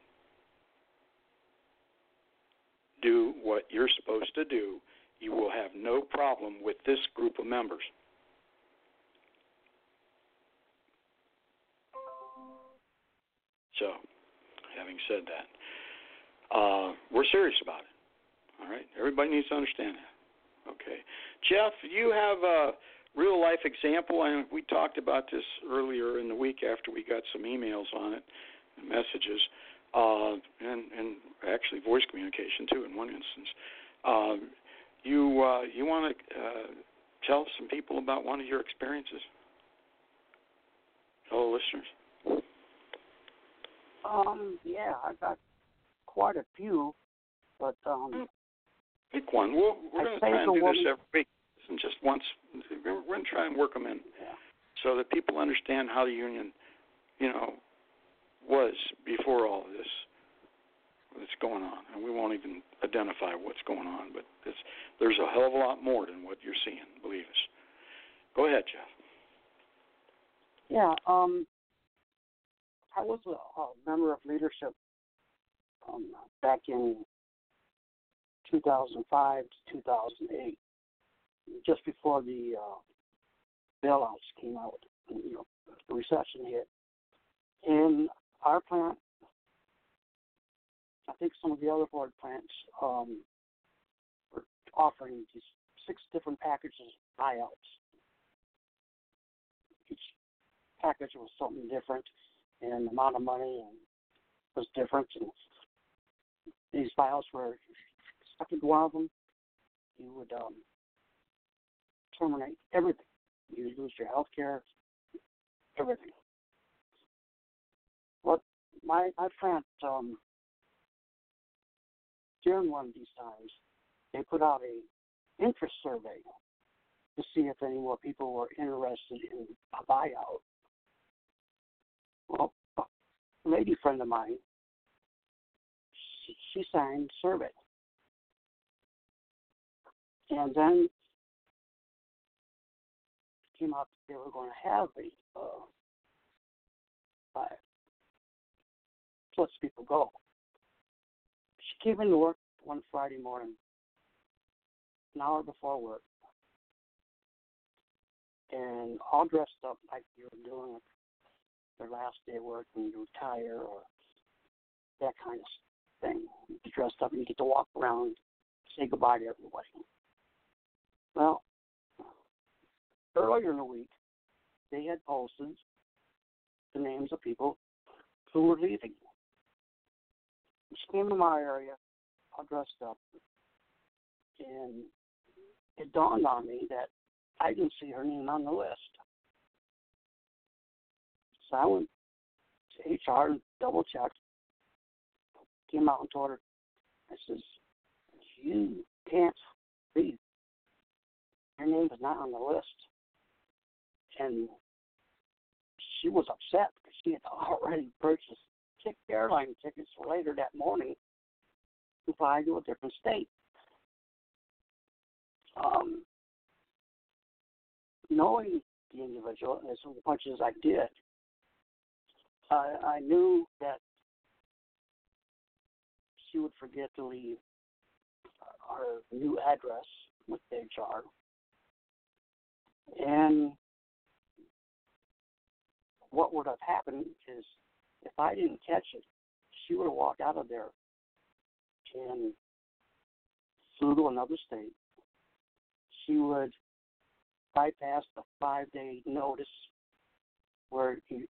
Do what you're supposed to do. You will have no problem with this group of members. So, having said that, uh, we're serious about it. All right, everybody needs to understand that. Okay, Jeff, you have a real life example, and we talked about this earlier in the week after we got some emails on it, and messages, uh, and and actually voice communication too in one instance. Um, you uh, you want to uh, tell some people about one of your experiences, fellow listeners? Um, yeah, I got quite a few, but um. Pick one. We're, we're going to try and do woman, this every week, and just once. We're going to try and work them in, yeah. so that people understand how the union, you know, was before all of this that's going on, and we won't even identify what's going on. But it's, there's a hell of a lot more than what you're seeing. Believe us. Go ahead, Jeff. Yeah. Um. I was a, a member of leadership um, back in 2005 to 2008, just before the uh, bailouts came out, you know, the recession hit. And our plant, I think some of the other Ford plants um, were offering these six different packages of buyouts. Each package was something different and the amount of money and was different. And these files were stuck into one of them, you would um, terminate everything. You lose your health care, everything. But my my plant um, during one of these times, they put out a interest survey to see if any more people were interested in a buyout well, a lady friend of mine, she, she signed survey. And then came that they were going to have a uh, lets people go. She came into work one Friday morning, an hour before work, and all dressed up like you were doing their last day of work and you retire or that kind of thing. You get dressed up and you get to walk around, say goodbye to everybody. Well, earlier in the week, they had posted the names of people who were leaving. She came to my area all dressed up, and it dawned on me that I didn't see her name on the list. I went to HR and double checked. Came out and told her, I says, you can't leave. Your name is not on the list. And she was upset because she had already purchased ticket airline tickets for later that morning to fly to a different state. Um, knowing the individual as much as I did, I, I knew that she would forget to leave our new address with HR. And what would have happened is if I didn't catch it, she would have walked out of there and flew to another state. She would bypass the five day notice where you,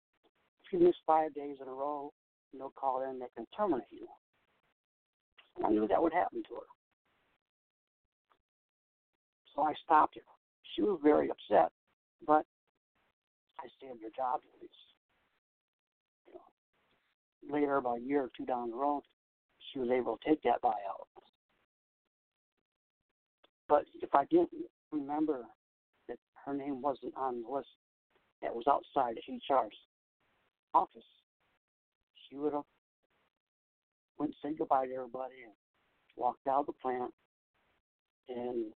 you miss five days in a row, no call in, they can terminate you. I knew that would happen to her. So I stopped her. She was very upset, but I saved her job at least. Later, about a year or two down the road, she was able to take that buyout. But if I didn't remember that her name wasn't on the list that was outside of HR's office, she would have went and said goodbye to everybody and walked out of the plant and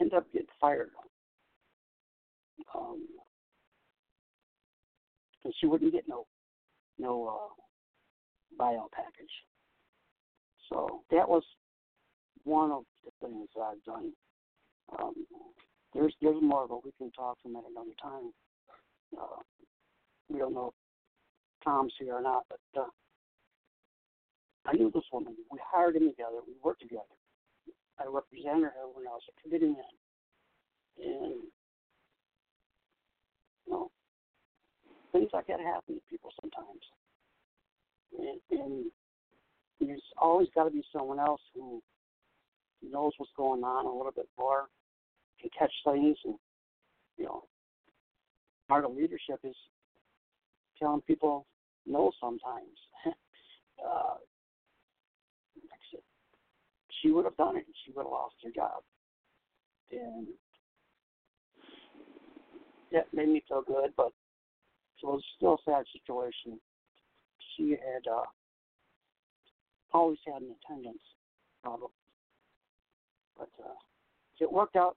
ended up getting fired. Um, and she wouldn't get no no uh, buyout package. So that was one of the things that I've done. Um, there's there's more, but we can talk from at another time. Uh, we don't know Tom's here or not, but uh, I knew this woman. We hired him together. We worked together. I represented her when I was a committee man, and you know, things like that happen to people sometimes. And, and there's always got to be someone else who knows what's going on a little bit more, can catch things, and you know, part of leadership is telling people no sometimes. uh, she would have done it. She would have lost her job, and that made me feel good. But it was still a sad situation. She had uh, always had an attendance problem, but uh, it worked out.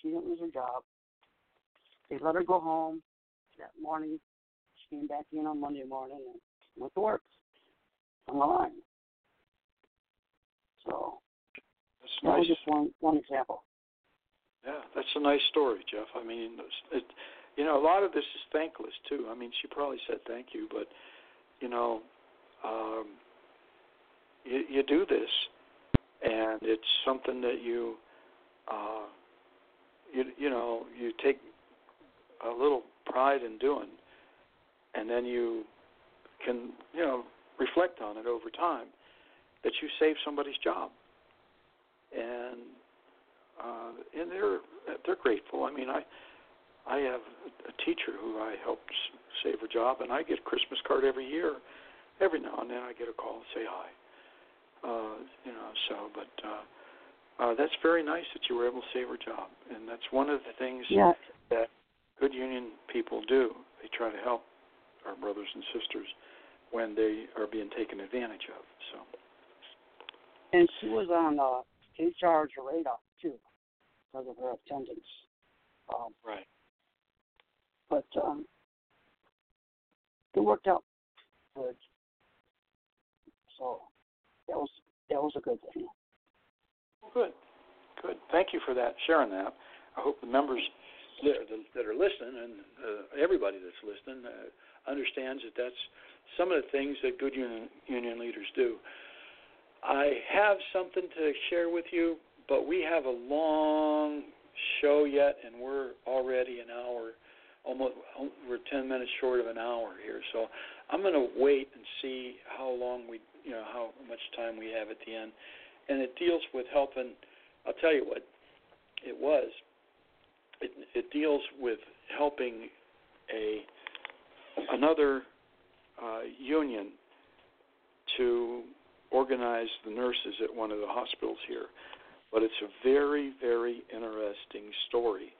She didn't lose her job. They let her go home that morning. Came back in on Monday morning and went to work on the line. So that's that nice. was just one one example. Yeah, that's a nice story, Jeff. I mean, it, you know, a lot of this is thankless too. I mean, she probably said thank you, but you know, um, you, you do this, and it's something that you, uh, you, you know, you take a little pride in doing, and then you can, you know, reflect on it over time that you saved somebody's job, and uh, and they're they're grateful. I mean, I I have a teacher who I helped save her job, and I get a Christmas card every year. Every now and then, I get a call and say hi. Uh, you know, so but uh, uh, that's very nice that you were able to save her job, and that's one of the things Yeah, that good union people do. They try to help our brothers and sisters when they are being taken advantage of. So. and she was on uh, HR's radar too because of her attendance. Um, Right. but um, it worked out good. So that was that was a good thing. Well, good, good. Thank you for that, sharing that. I hope the members that, that are listening and uh, everybody that's listening uh, understands that that's some of the things that good union, union leaders do. I have something to share with you, but we have a long show yet, and we're already an hour, almost we're 10 minutes short of an hour here. So I'm going to wait and see how long we you know how much time we have at the end, and it deals with helping. I'll tell you what it was. It it deals with helping a another uh, union to organize the nurses at one of the hospitals here. But it's a very, very interesting story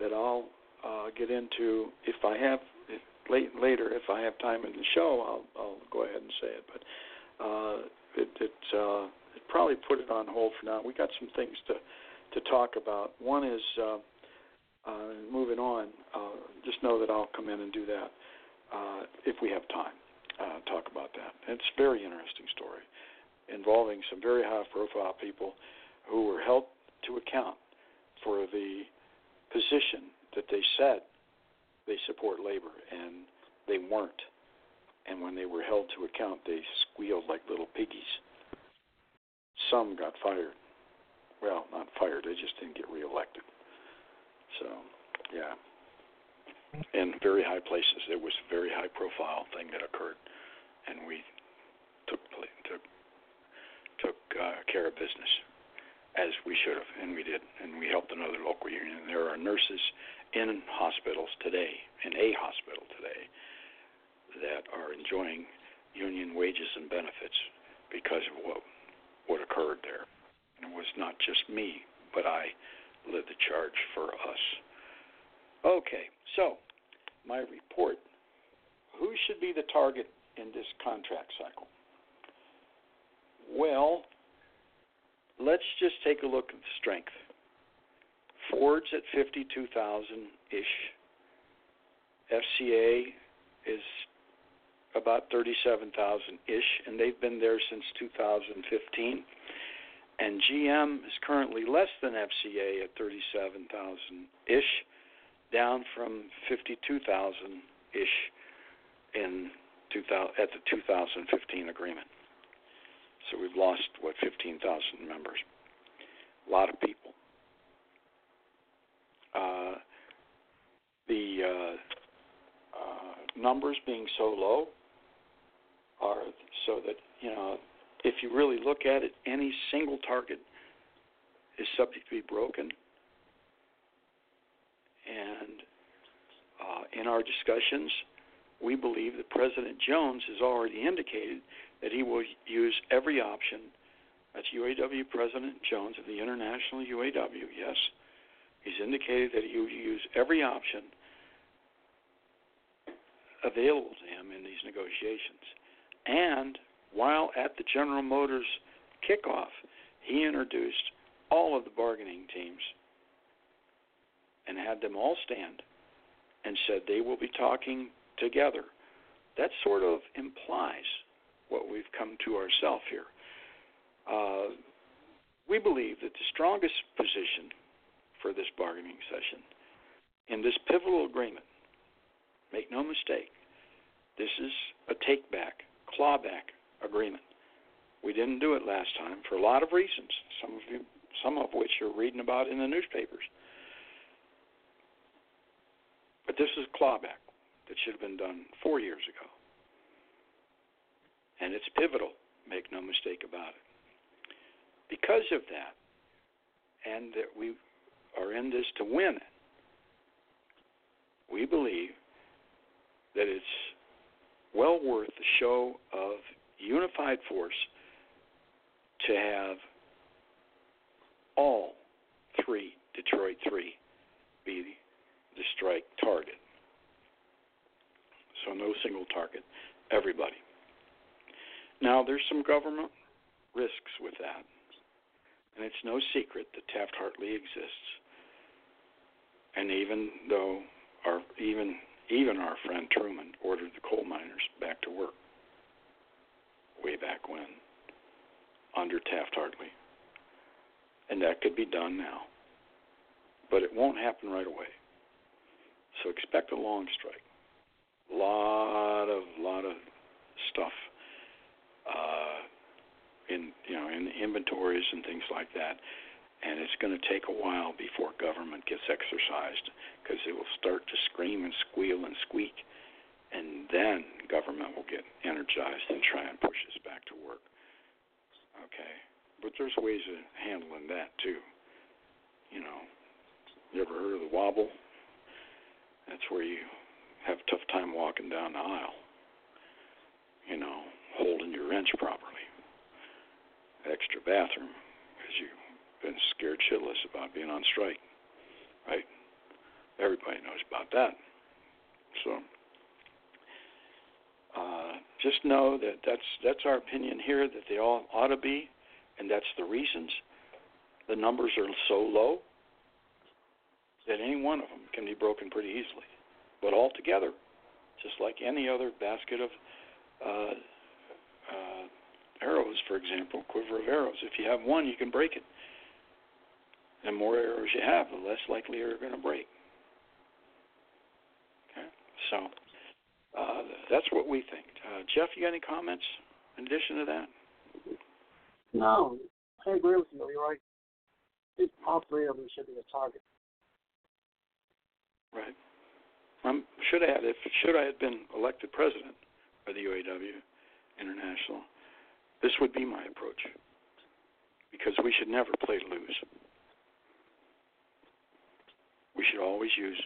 that I'll uh, get into if I have if, late, later. If I have time in the show, I'll, I'll go ahead and say it. But uh, it, it, uh, it probably put it on hold for now. We got some things to to talk about. One is uh, uh, moving on. Uh, just know that I'll come in and do that uh, if we have time. Uh, talk about that. It's a very interesting story involving some very high profile people who were held to account for the position that they said they support labor and they weren't. And when they were held to account, they squealed like little piggies. Some got fired. Well, not fired, they just didn't get reelected. So, yeah. In very high places, It was a very high profile thing that occurred, and we took took took uh, care of business as we should have, and we did, and we helped another local union. There are nurses in hospitals today, in a hospital today, that are enjoying union wages and benefits because of what what occurred there. And it was not just me, but I led the charge for us. Okay, so my report. Who should be the target in this contract cycle? Well, let's just take a look at the strength. Ford's at 52,000 ish. FCA is about 37,000 ish, and they've been there since 2015. And GM is currently less than FCA at 37,000 ish, down from 52,000 ish in 2000, at the 2015 agreement. So we've lost, what, 15,000 members. A lot of people. Uh, the uh, uh, numbers being so low are so that, you know, if you really look at it, any single target is subject to be broken. And uh, in our discussions, we believe that President Jones has already indicated that he will use every option. That's UAW President Jones of the International UAW, yes. He's indicated that he will use every option available to him in these negotiations. And while at the General Motors kickoff, he introduced all of the bargaining teams and had them all stand and said they will be talking together. That sort of implies what we've come to ourselves here. Uh, we believe that the strongest position for this bargaining session in this pivotal agreement, make no mistake, this is a take back, clawback agreement. We didn't do it last time for a lot of reasons, some of you, some of which you're reading about in the newspapers. But this is clawback that should have been done four years ago. And it's pivotal, make no mistake about it. Because of that, and that we are in this to win it, we believe that it's well worth the show of unified force to have all three, Detroit 3, be the strike target. So no single target, everybody. Now, there's some government risks with that, and it's no secret that Taft Hartley exists. And even though our even even our friend Truman ordered the coal miners back to work way back when under Taft Hartley, and that could be done now, but it won't happen right away. So expect a long strike. A lot of lot of stuff uh, in you know in inventories and things like that, and it's going to take a while before government gets exercised because it will start to scream and squeal and squeak, and then government will get energized and try and push us back to work. Okay, but there's ways of handling that too. You know, you ever heard of the wobble? That's where you have a tough time walking down the aisle. You know, holding your wrench properly. Extra bathroom because you've been scared shitless about being on strike, right? Everybody knows about that. So uh, just know that that's that's our opinion here that they all ought to be, and that's the reasons. The numbers are so low that any one of them can be broken pretty easily. But all together, just like any other basket of uh, uh, arrows, for example, quiver of arrows, if you have one, you can break it. The more arrows you have, the less likely you're going to break. Okay, so uh, that's what we think. Uh, Jeff, you got any comments in addition to that? No, I agree with you. You're right. All three of them should be a target. Right. Um, should I have if should I have been elected president of the UAW International, this would be my approach. Because we should never play to lose. We should always use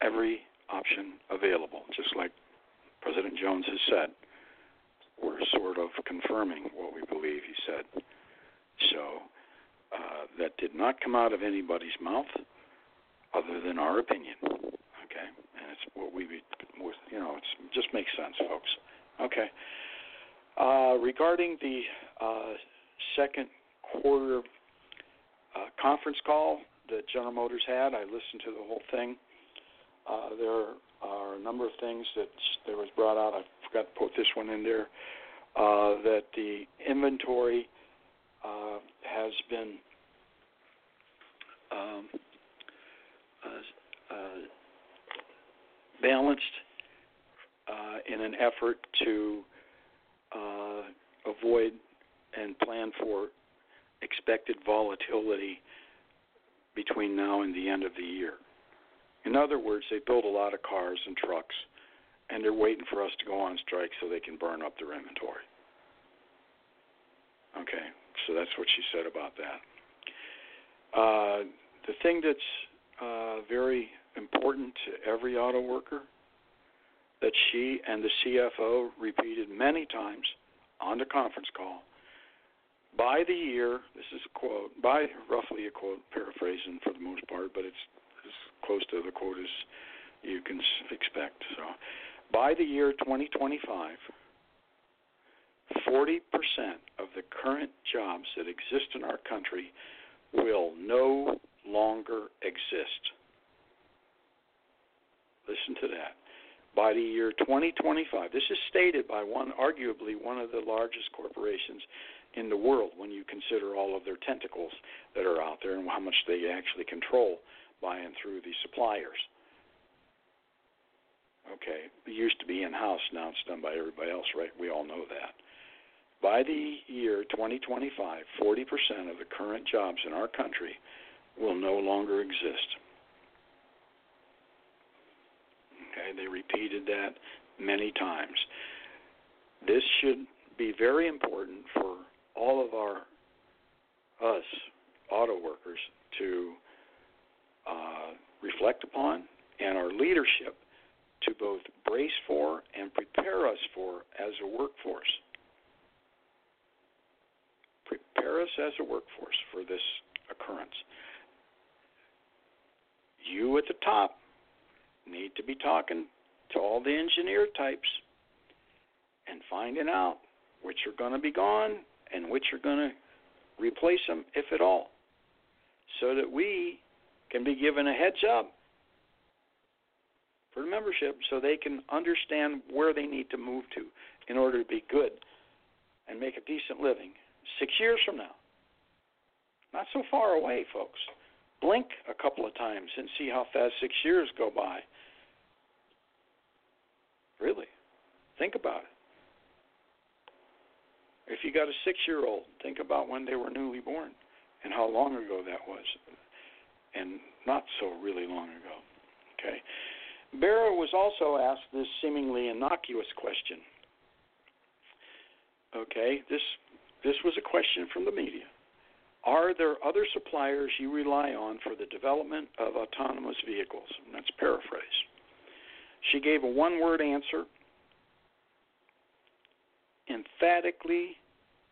every option available, just like President Jones has said. We're sort of confirming what we believe he said. So uh, that did not come out of anybody's mouth other than our opinion. Okay, and it's what we, you know, it just makes sense, folks. Okay. Uh, regarding the uh, second quarter uh, conference call that General Motors had, I listened to the whole thing. Uh, there are a number of things that there was brought out. I forgot to put this one in there. Uh, that the inventory uh, has been um, uh, balanced uh, in an effort to uh, avoid and plan for expected volatility between now and the end of the year. In other words, they build a lot of cars and trucks, and they're waiting for us to go on strike so they can burn up their inventory. Okay, so that's what she said about that. Uh, the thing that's uh, very important to every auto worker that she and the CFO repeated many times on the conference call. By the year, this is a quote, by roughly a quote, paraphrasing for the most part, but it's as close to the quote as you can expect. So, by the year 2025, 40% of the current jobs that exist in our country will no longer exist. Listen to that. By the year 2025, this is stated by one, arguably one of the largest corporations in the world when you consider all of their tentacles that are out there and how much they actually control by and through the suppliers. Okay, it used to be in house, now it's done by everybody else, right? We all know that. By the year 2025, 40% of the current jobs in our country will no longer exist. Okay, they repeated that many times. This should be very important for all of our us auto workers to uh, reflect upon and our leadership to both brace for and prepare us for as a workforce. Prepare us as a workforce for this occurrence. You at the top need to be talking to all the engineer types and finding out which are going to be gone and which are going to replace them, if at all, so that we can be given a heads up for the membership so they can understand where they need to move to in order to be good and make a decent living six years from now. Not so far away, folks. Blink a couple of times and see how fast six years go by. Really. Think about it. If you got a six year old, think about when they were newly born and how long ago that was. And not so really long ago. Okay. Barra was also asked this seemingly innocuous question. Okay, this this was a question from the media. Are there other suppliers you rely on for the development of autonomous vehicles? And that's paraphrased. She gave a one word answer, emphatically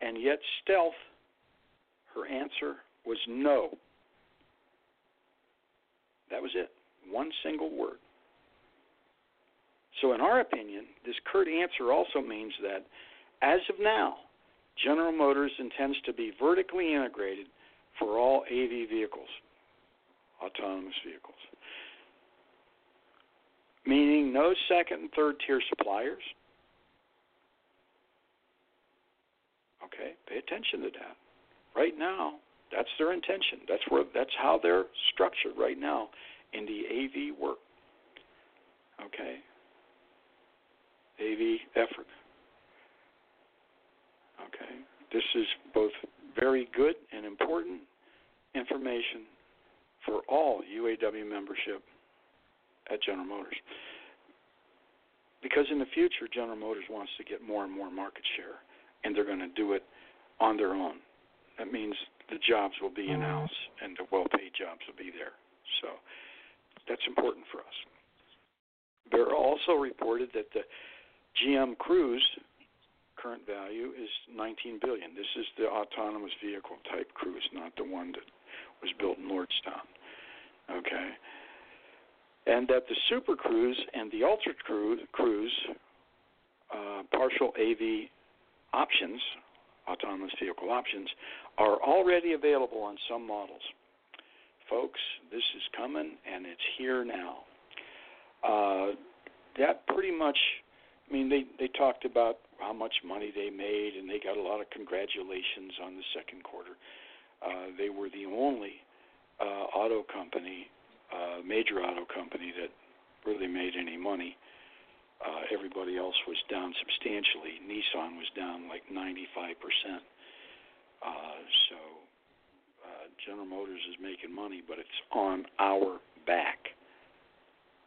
and yet stealth. Her answer was no. That was it. One single word. So, in our opinion, this curt answer also means that, as of now, General Motors intends to be vertically integrated for all AV vehicles, autonomous vehicles, meaning no second and third tier suppliers. Okay, pay attention to that. Right now, that's their intention. That's where that's how they're structured right now in the AV work. Okay. AV effort. Okay. This is both very good and important information for all UAW membership at General Motors. Because in the future, General Motors wants to get more and more market share, and they're going to do it on their own. That means the jobs will be in house mm-hmm. and the well paid jobs will be there. So that's important for us. There also reported that the GM Cruise current value is 19 billion. This is the autonomous vehicle type Cruise, not the one that was built in Lordstown. Okay. And that the Super Cruise and the Ultra Cruise uh, partial AV options, autonomous vehicle options, are already available on some models. Folks, this is coming and it's here now. Uh, that pretty much, I mean, they, they talked about how much money they made and they got a lot of congratulations on the second quarter. Uh, they were the only uh, auto company, uh, major auto company, that really made any money. Uh, everybody else was down substantially. Nissan was down like 95%. Uh, so uh, General Motors is making money, but it's on our back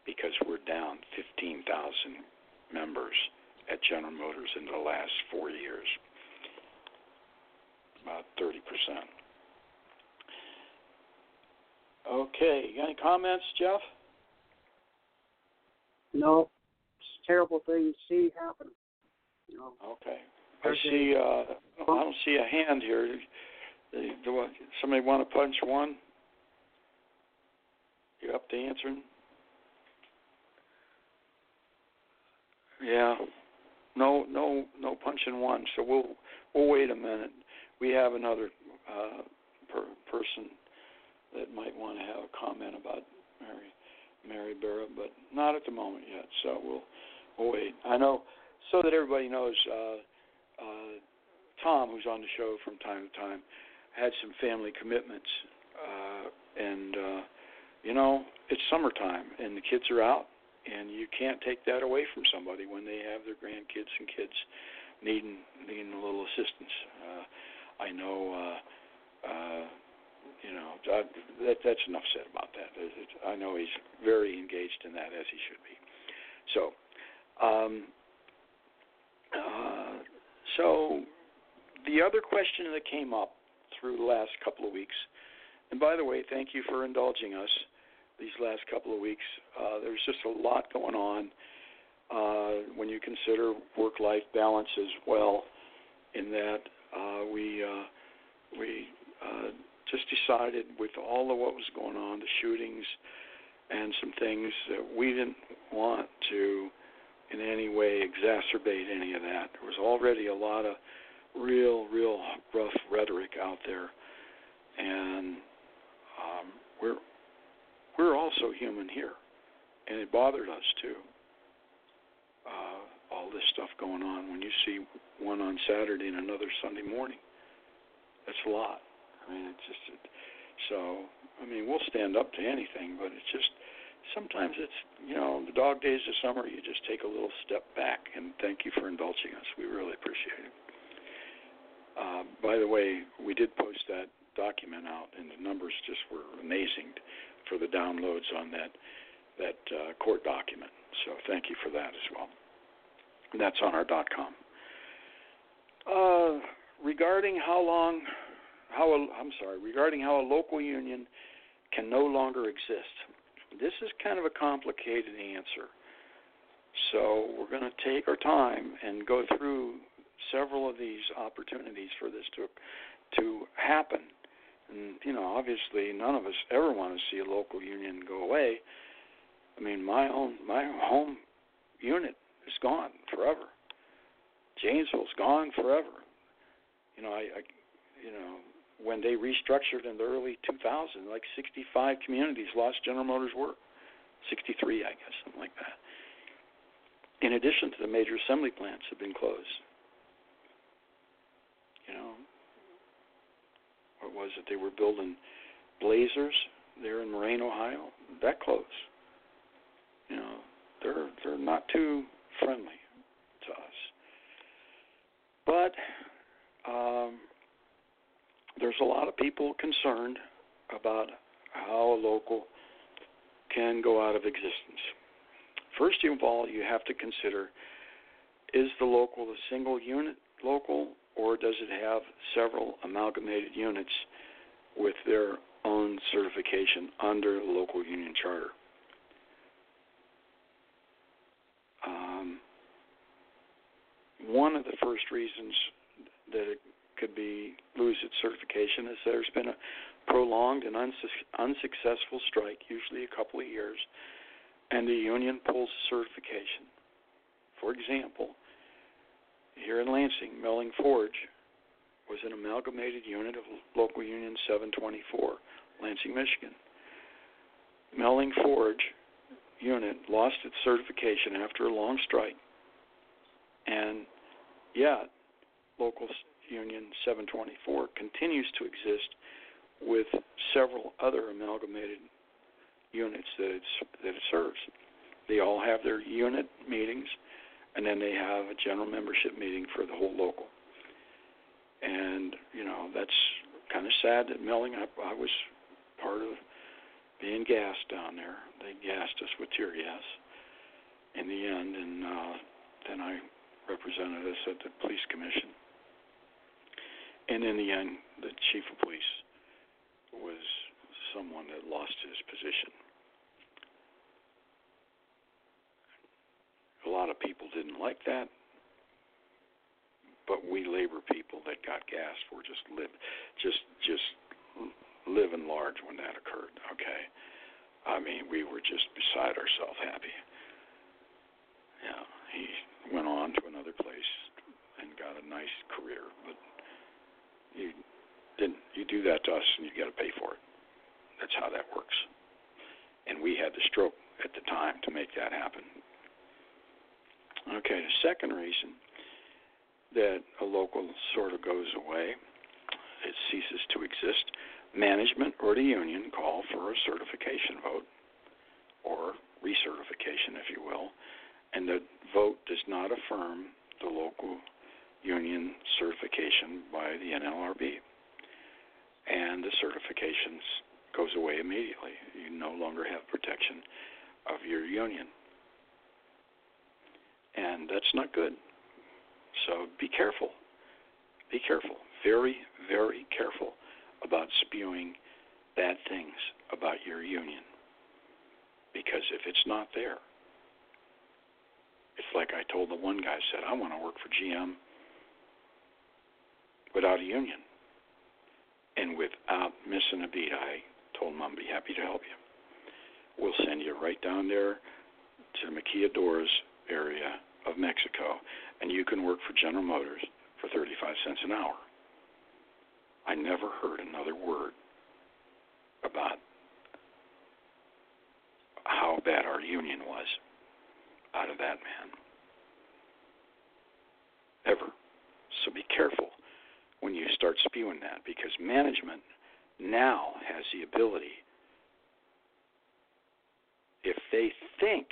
because we're down 15,000 members at General Motors in the last four years, about 30%. Okay, any comments, Jeff? No, it's a terrible thing to see happen. You know. Okay. I see. Uh, I don't see a hand here. Do somebody want to punch one? You up to answering? Yeah. No, no, no punching one. So we'll we'll wait a minute. We have another uh, per, person that might want to have a comment about Mary Mary Barra, but not at the moment yet. So we'll we'll wait. I know so that everybody knows. Uh, uh, Tom, who's on the show from time to time, had some family commitments, uh, and uh, you know it's summertime and the kids are out, and you can't take that away from somebody when they have their grandkids and kids needing needing a little assistance. Uh, I know. Uh, uh, you know, I, that, that's enough said about that. I know he's very engaged in that, as he should be. So, um, uh, so the other question that came up through the last couple of weeks, and by the way, thank you for indulging us these last couple of weeks. Uh, there's just a lot going on uh, when you consider work-life balance as well. In that uh, we uh, we uh, just decided with all of what was going on, the shootings and some things that we didn't want to in any way exacerbate any of that. There was already a lot of real, real rough rhetoric out there, and um, we're we're also human here, and it bothered us too. Uh, all this stuff going on when you see one on Saturday and another Sunday morning, that's a lot. I mean, it's just it, so. I mean, we'll stand up to anything, but it's just sometimes it's you know the dog days of summer you just take a little step back and thank you for indulging us. We really appreciate it. Uh, by the way we did post that document out and the numbers just were amazing for the downloads on that that uh, court document. So thank you for that as well. And that's on our com. Uh, regarding how long how a, I'm sorry regarding how a local union can no longer exist this is kind of a complicated answer. So we're going to take our time and go through several of these opportunities for this to to happen. And you know, obviously, none of us ever want to see a local union go away. I mean, my own my home unit is gone forever. Janesville's gone forever. You know, I, I you know, when they restructured in the early 2000s, like 65 communities lost General Motors work. 63, I guess, something like that. In addition to the major assembly plants have been closed. You know, what was it? They were building Blazers there in Moraine, Ohio. That closed. You know, they're they're not too friendly to us. But um, there's a lot of people concerned about how a local can go out of existence. First of all, you have to consider is the local a single unit local or does it have several amalgamated units with their own certification under the local union charter? Um, one of the first reasons that could be lose its certification is there's been a prolonged and unsuccessful strike, usually a couple of years, and the union pulls certification. For example, here in Lansing, Melling Forge was an amalgamated unit of local union 724, Lansing, Michigan. Melling Forge unit lost its certification after a long strike, and yet local union 724 continues to exist with several other amalgamated units that that it serves. They all have their unit meetings, and then they have a general membership meeting for the whole local. And you know that's kind of sad that Melling. I, I was part of being gassed down there. They gassed us with tear gas in the end, and uh, then I represented us at the police commission. And in the end, the chief of police was someone that lost his position. A lot of people didn't like that, but we labor people that got gassed were just live, just just living large when that occurred. Okay, I mean we were just beside ourselves happy. Yeah, he went on to another place and got a nice career, but you didn't you do that to us and you got to pay for it. That's how that works. And we had the stroke at the time to make that happen. Okay, the second reason that a local sort of goes away, it ceases to exist. Management or the union call for a certification vote or recertification, if you will, and the vote does not affirm the local union certification by the NLRB. And the certifications goes away immediately. You no longer have protection of your union. And that's not good. So be careful. Be careful. Very, very careful about spewing bad things about your union. Because if it's not there, it's like I told the one guy said, I want to work for GM without a union. And without missing a beat, I told him I'd be happy to help you. We'll send you right down there to Maquiladoras area of Mexico, and you can work for General Motors for 35 cents an hour. I never heard another word about how bad our union was out of that man. Ever. So be careful when you start spewing that because management now has the ability, if they think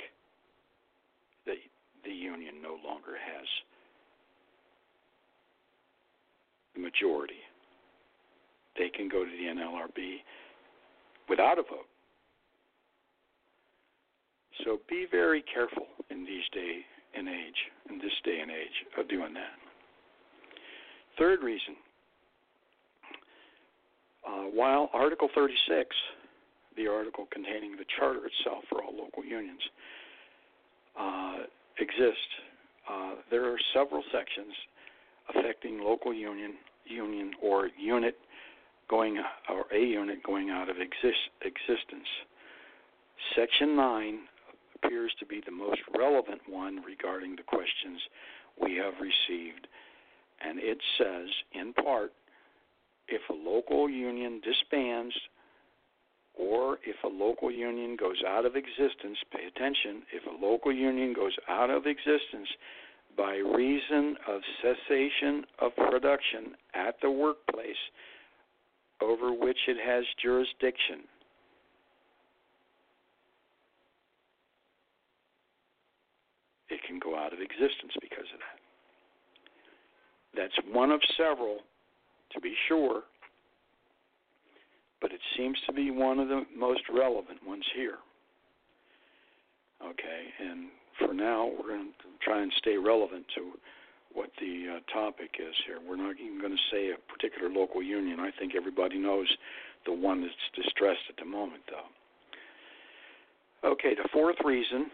that the union no longer has the majority, they can go to the NLRB without a vote. So be very careful in these day and age, in this day and age, of doing that. Third reason uh, while Article 36, the article containing the charter itself for all local unions, uh, exist. Uh, there are several sections affecting local union, union or unit going or a unit going out of exist, existence. Section 9 appears to be the most relevant one regarding the questions we have received, and it says, in part, if a local union disbands or if a local union goes out of existence, pay attention, if a local union goes out of existence by reason of cessation of production at the workplace over which it has jurisdiction. It can go out of existence because of that. That's one of several, to be sure, but it seems to be one of the most relevant ones here. Okay, and for now, we're going to try and stay relevant to what the uh, topic is here. We're not even going to say a particular local union. I think everybody knows the one that's distressed at the moment, though. Okay, the fourth reason,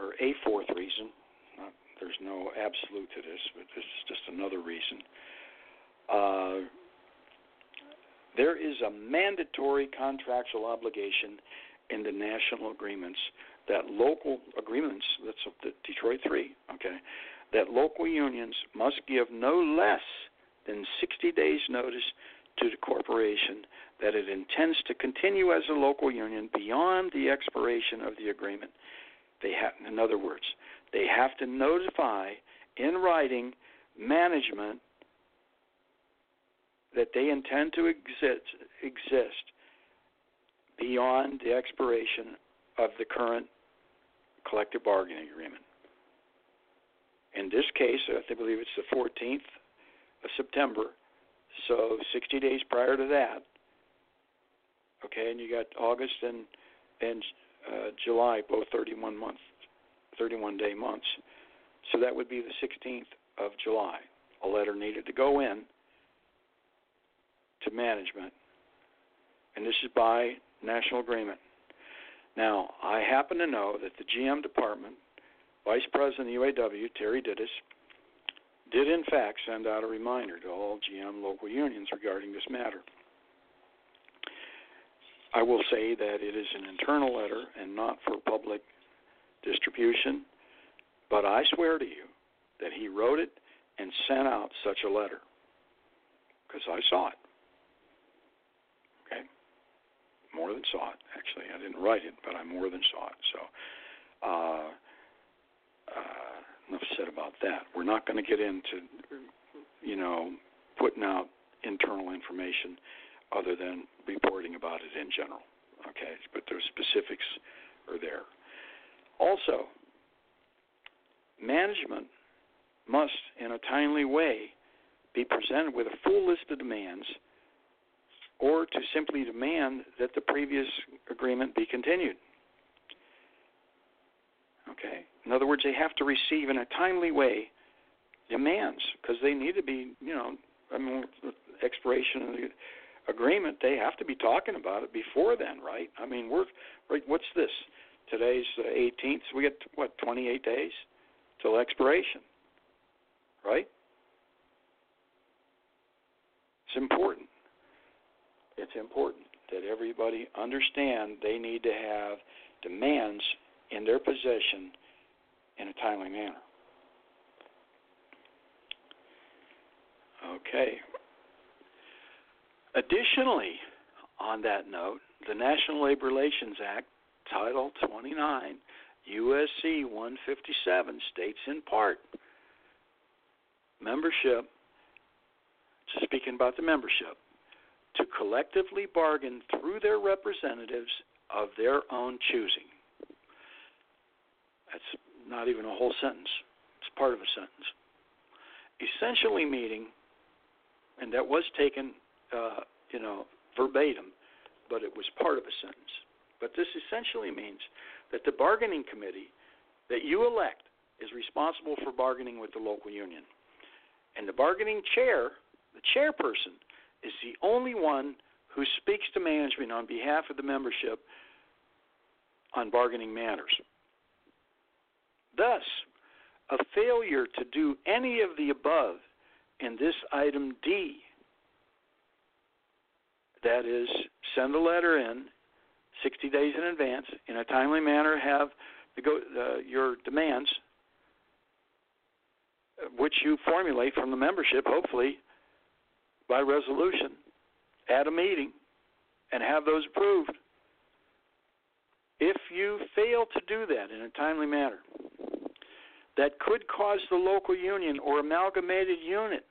or a fourth reason, there's no absolute to this, but this is just another reason. Uh, there is a mandatory contractual obligation in the national agreements that local agreements, that's the Detroit 3, okay, that local unions must give no less than 60 days' notice to the corporation that it intends to continue as a local union beyond the expiration of the agreement. They have, in other words, they have to notify in writing management that they intend to exist, exist beyond the expiration of the current collective bargaining agreement. In this case, I believe it's the 14th of September, so 60 days prior to that. Okay, and you got August and and uh, July, both 31 months, 31 day months. So that would be the 16th of July. A letter needed to go in to management, and this is by national agreement. Now, I happen to know that the GM department, Vice President of UAW, Terry Dittes, did in fact send out a reminder to all GM local unions regarding this matter. I will say that it is an internal letter and not for public distribution, but I swear to you that he wrote it and sent out such a letter because I saw it Okay? more than saw it. Actually, I didn't write it, but I more than saw it. So, uh, uh, enough said about that. We're not going to get into, you know, putting out internal information other than reporting about it in general. Okay, but the specifics are there. Also, management must, in a timely way, be presented with a full list of demands or to simply demand that the previous agreement be continued. Okay? In other words, they have to receive in a timely way demands because they need to be, you know, I mean, expiration of the agreement, they have to be talking about it before then, right? I mean, we're right. What's this? Today's the 18th. So we get what 28 days till expiration, right? It's important it's important that everybody understand they need to have demands in their possession in a timely manner. Okay. Additionally, on that note, the National Labor Relations Act, Title 29, USC 157, states in part membership, speaking about the membership, to collectively bargain through their representatives of their own choosing. That's not even a whole sentence, it's part of a sentence. Essentially, meaning, and that was taken, uh, you know, verbatim, but it was part of a sentence. But this essentially means that the bargaining committee that you elect is responsible for bargaining with the local union. And the bargaining chair, the chairperson, is the only one who speaks to management on behalf of the membership on bargaining matters. Thus, a failure to do any of the above in this item D, that is, send a letter in 60 days in advance in a timely manner, have the go, your demands, which you formulate from the membership, hopefully by resolution, at a meeting, and have those approved. If you fail to do that in a timely manner, that could cause the local union or amalgamated unit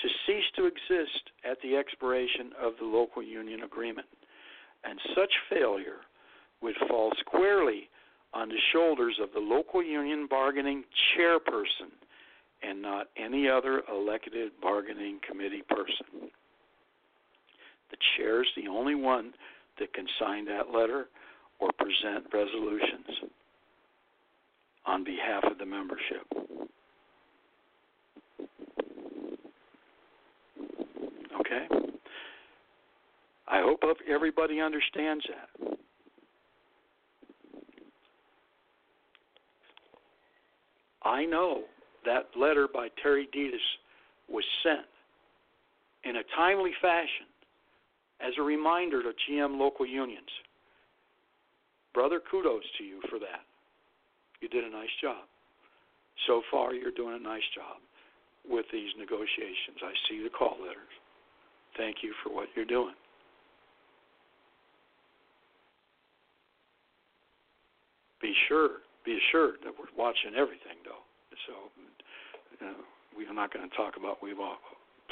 to cease to exist at the expiration of the local union agreement. And such failure would fall squarely on the shoulders of the local union bargaining chairperson and not any other elected bargaining committee person. The chair is the only one that can sign that letter or present resolutions on behalf of the membership. Okay? I hope everybody understands that. I know that letter by Terry Dittes was sent in a timely fashion as a reminder to GM local unions. Brother, kudos to you for that. You did a nice job. So far, you're doing a nice job with these negotiations. I see the call letters. Thank you for what you're doing. Be sure, be assured that we're watching everything, though. So, you know, we're not going to talk about we've all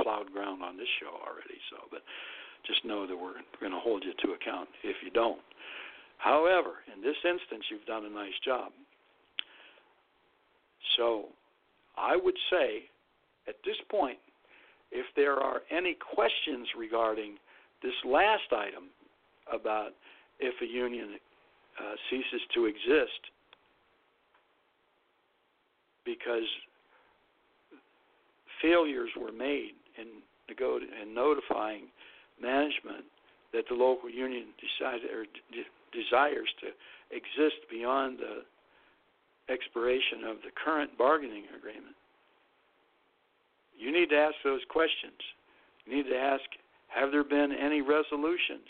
plowed ground on this show already. So, but just know that we're going to hold you to account if you don't. However, in this instance, you've done a nice job. So I would say at this point, if there are any questions regarding this last item about if a union uh, ceases to exist because failures were made in, in notifying management that the local union decided or desires to exist beyond the expiration of the current bargaining agreement. You need to ask those questions. You need to ask have there been any resolutions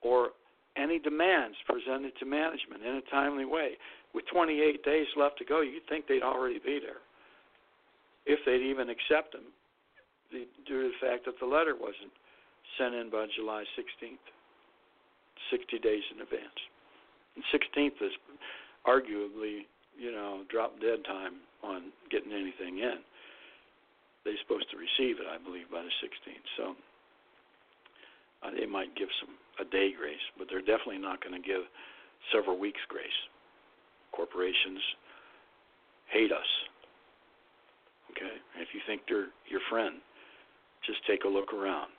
or any demands presented to management in a timely way? With 28 days left to go, you'd think they'd already be there. If they'd even accept them, due to the fact that the letter wasn't sent in by July 16th, 60 days in advance. And 16th is arguably you know, drop dead time on getting anything in. They're supposed to receive it, I believe, by the 16th. So uh, they might give some a day grace, but they're definitely not going to give several weeks grace. Corporations hate us. Okay, if you think they're your friend, just take a look around.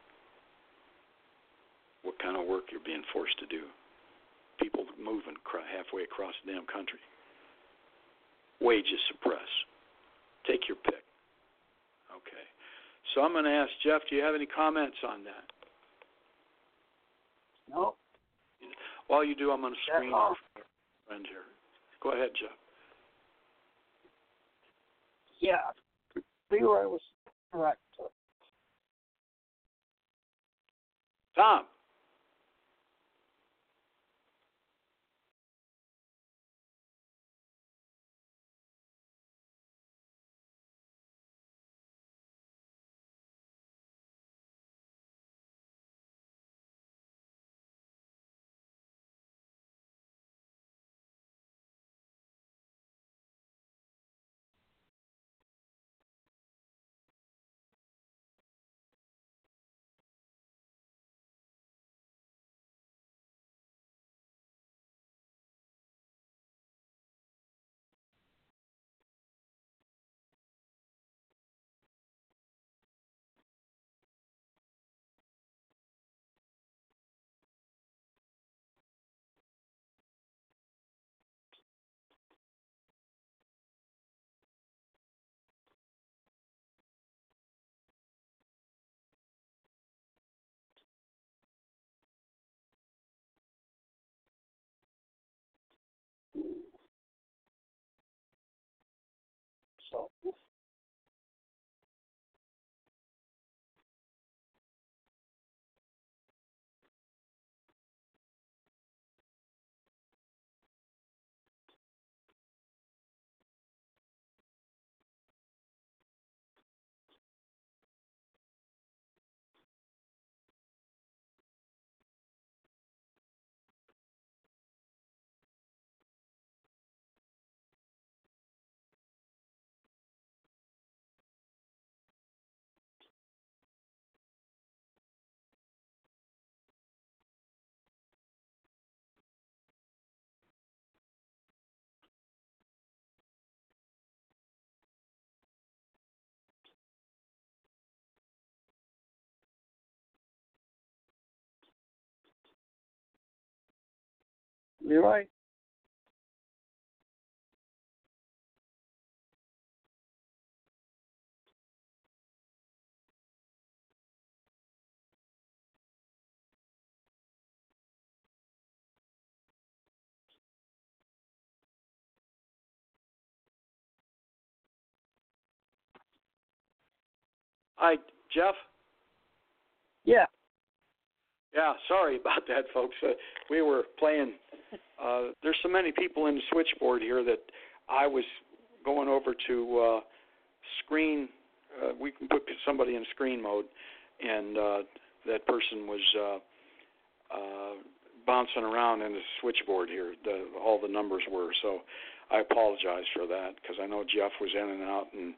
What kind of work you're being forced to do? People moving halfway across the damn country wages suppress. Take your pick. Okay. So I'm going to ask Jeff, do you have any comments on that? No. While you do, I'm going to screen our friend here. Go ahead, Jeff. Yeah, Leroy was correct. Tom. Be right. Hi, Jeff. Yeah. Yeah, sorry about that, folks. Uh, we were playing. Uh, there's so many people in the switchboard here that I was going over to uh, screen. Uh, we can put somebody in screen mode, and uh, that person was uh, uh, bouncing around in the switchboard here. The, all the numbers were so. I apologize for that because I know Jeff was in and out, and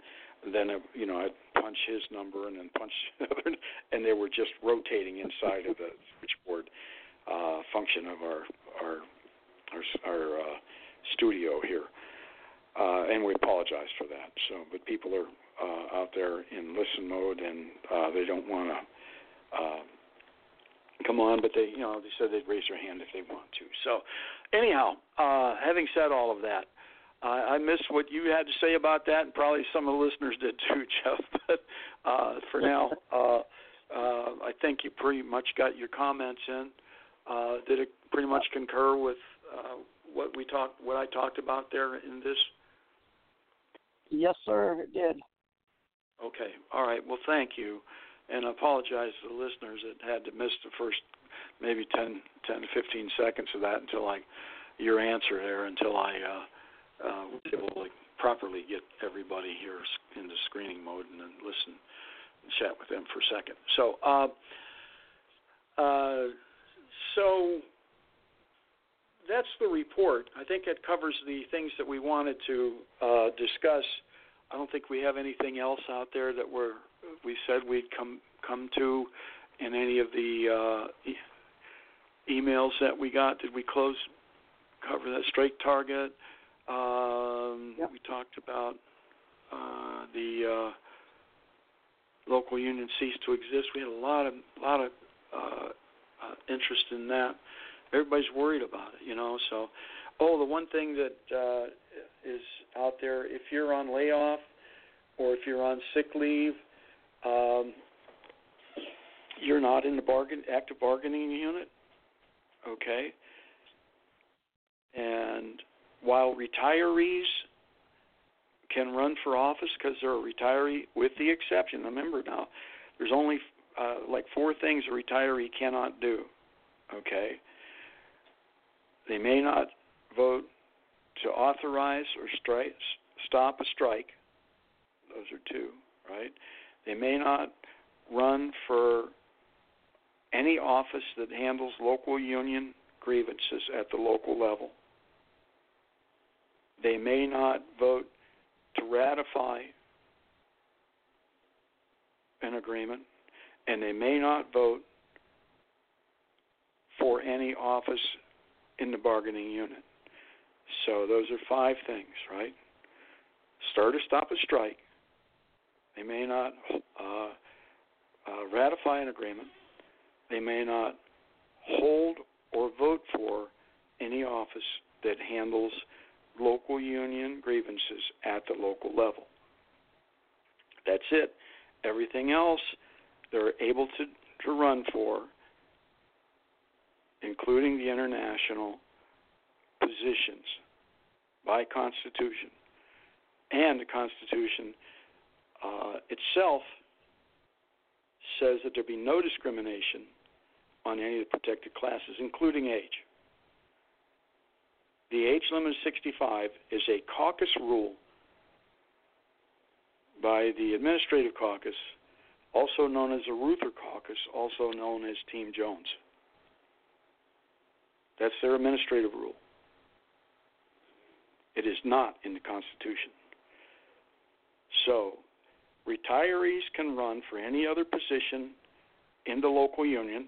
then uh, you know I'd punch his number and then punch the other, and they were just rotating inside of the switchboard uh, function of our our our, our uh, studio here, uh, and we apologize for that. So, but people are uh, out there in listen mode, and uh, they don't want to. Uh, come on, but they, you know, they said they'd raise their hand if they want to. So, anyhow, uh, having said all of that, I, I missed what you had to say about that, and probably some of the listeners did too, Jeff. But uh, for now, uh, uh, I think you pretty much got your comments in. Uh, did it pretty much concur with uh, what we talked, what I talked about there in this? Yes, sir, it did. Okay. All right. Well, thank you, and I apologize to the listeners that had to miss the first maybe 10, 10 to 15 seconds of that until I your answer there until I uh, uh, was able to properly get everybody here into screening mode and then listen and chat with them for a second. So, uh, uh, so that's the report. I think it covers the things that we wanted to uh, discuss. I don't think we have anything else out there that we're we said we'd come come to in any of the uh, e- emails that we got. Did we close cover that strike target? Um, yep. We talked about uh, the uh, local union ceased to exist. We had a lot of lot of uh, uh, interest in that. Everybody's worried about it, you know. So, oh, the one thing that uh, is out there, if you're on layoff or if you're on sick leave, um, you're not in the bargain active bargaining unit, okay? And while retirees can run for office because they're a retiree, with the exception, remember now, there's only uh, like four things a retiree cannot do. Okay, they may not vote to authorize or strike, stop a strike. Those are two, right? They may not run for any office that handles local union grievances at the local level. They may not vote to ratify an agreement, and they may not vote for any office in the bargaining unit. So those are five things, right? Start or stop a strike. They may not uh, uh, ratify an agreement. They may not hold or vote for any office that handles local union grievances at the local level. That's it. Everything else they're able to, to run for, including the international positions by Constitution. And the Constitution uh, itself says that there be no discrimination on any of the protected classes, including age. The age limit of 65 is a caucus rule by the Administrative Caucus, also known as the Reuther Caucus, also known as Team Jones. That's their administrative rule. It is not in the Constitution. So, retirees can run for any other position in the local union.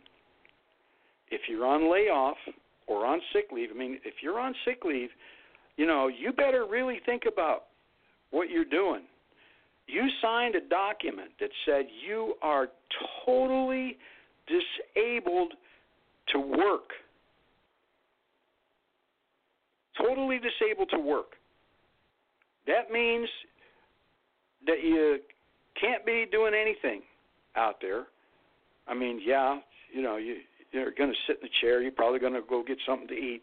If you're on layoff, or on sick leave, I mean, if you're on sick leave, you know, you better really think about what you're doing. You signed a document that said you are totally disabled to work. totally disabled to work. That means that you can't be doing anything out there. I mean, yeah, you know, you you're going to sit in a chair. You're probably going to go get something to eat,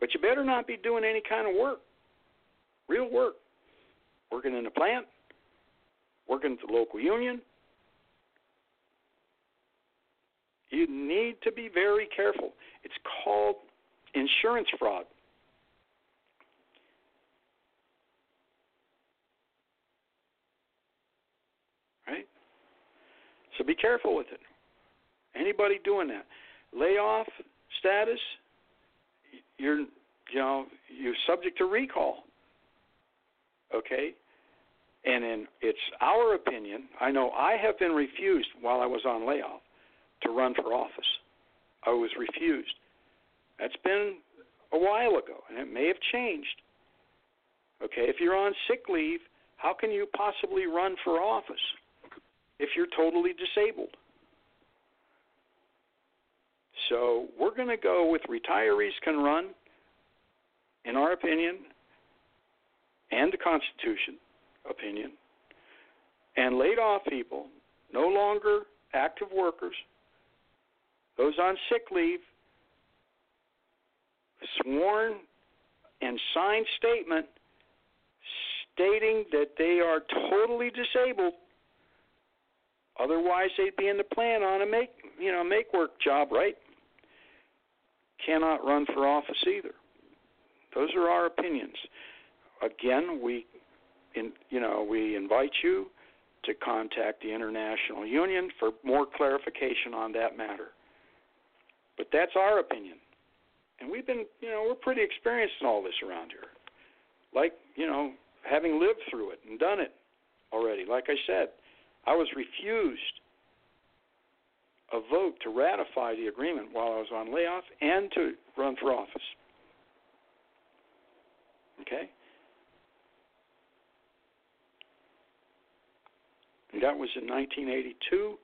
but you better not be doing any kind of work, real work, working in a plant, working at the local union. You need to be very careful. It's called insurance fraud. Right? So be careful with it. Anybody doing that. Layoff status, you're you know, you're subject to recall. Okay? And in it's our opinion, I know I have been refused while I was on layoff to run for office. I was refused. That's been a while ago, and it may have changed. Okay, if you're on sick leave, how can you possibly run for office if you're totally disabled? So we're going to go with retirees can run, in our opinion, and the Constitution opinion, and laid off people, no longer active workers, those on sick leave, sworn and signed statement stating that they are totally disabled. Otherwise, they'd be in the plan on a make you know make work job, right? Cannot run for office either. Those are our opinions. Again, we in, you know we invite you to contact the International Union for more clarification on that matter. But that's our opinion. And we've been, you know, we're pretty experienced in all this around here. Like, you know, having lived through it and done it already. Like I said, I was refused a vote to ratify the agreement while I was on layoff and to run for office. Okay? And that was in 1982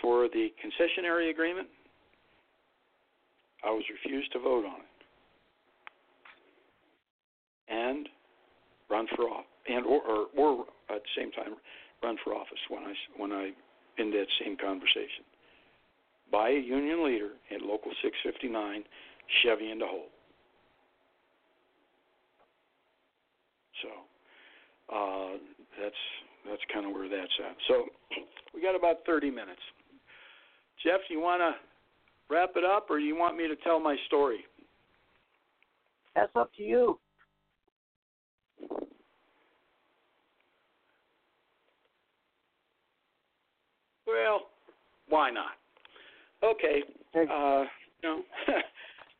for the concessionary agreement. I was refused to vote on it. And run for office, and or, or, or at the same time run for office when I when I in that same conversation by a union leader at Local 659, Chevy in the Hole. So uh, that's that's kind of where that's at. So we got about 30 minutes. Jeff, you want to wrap it up, or you want me to tell my story? That's up to you. Well, why not? Okay. Uh, you know,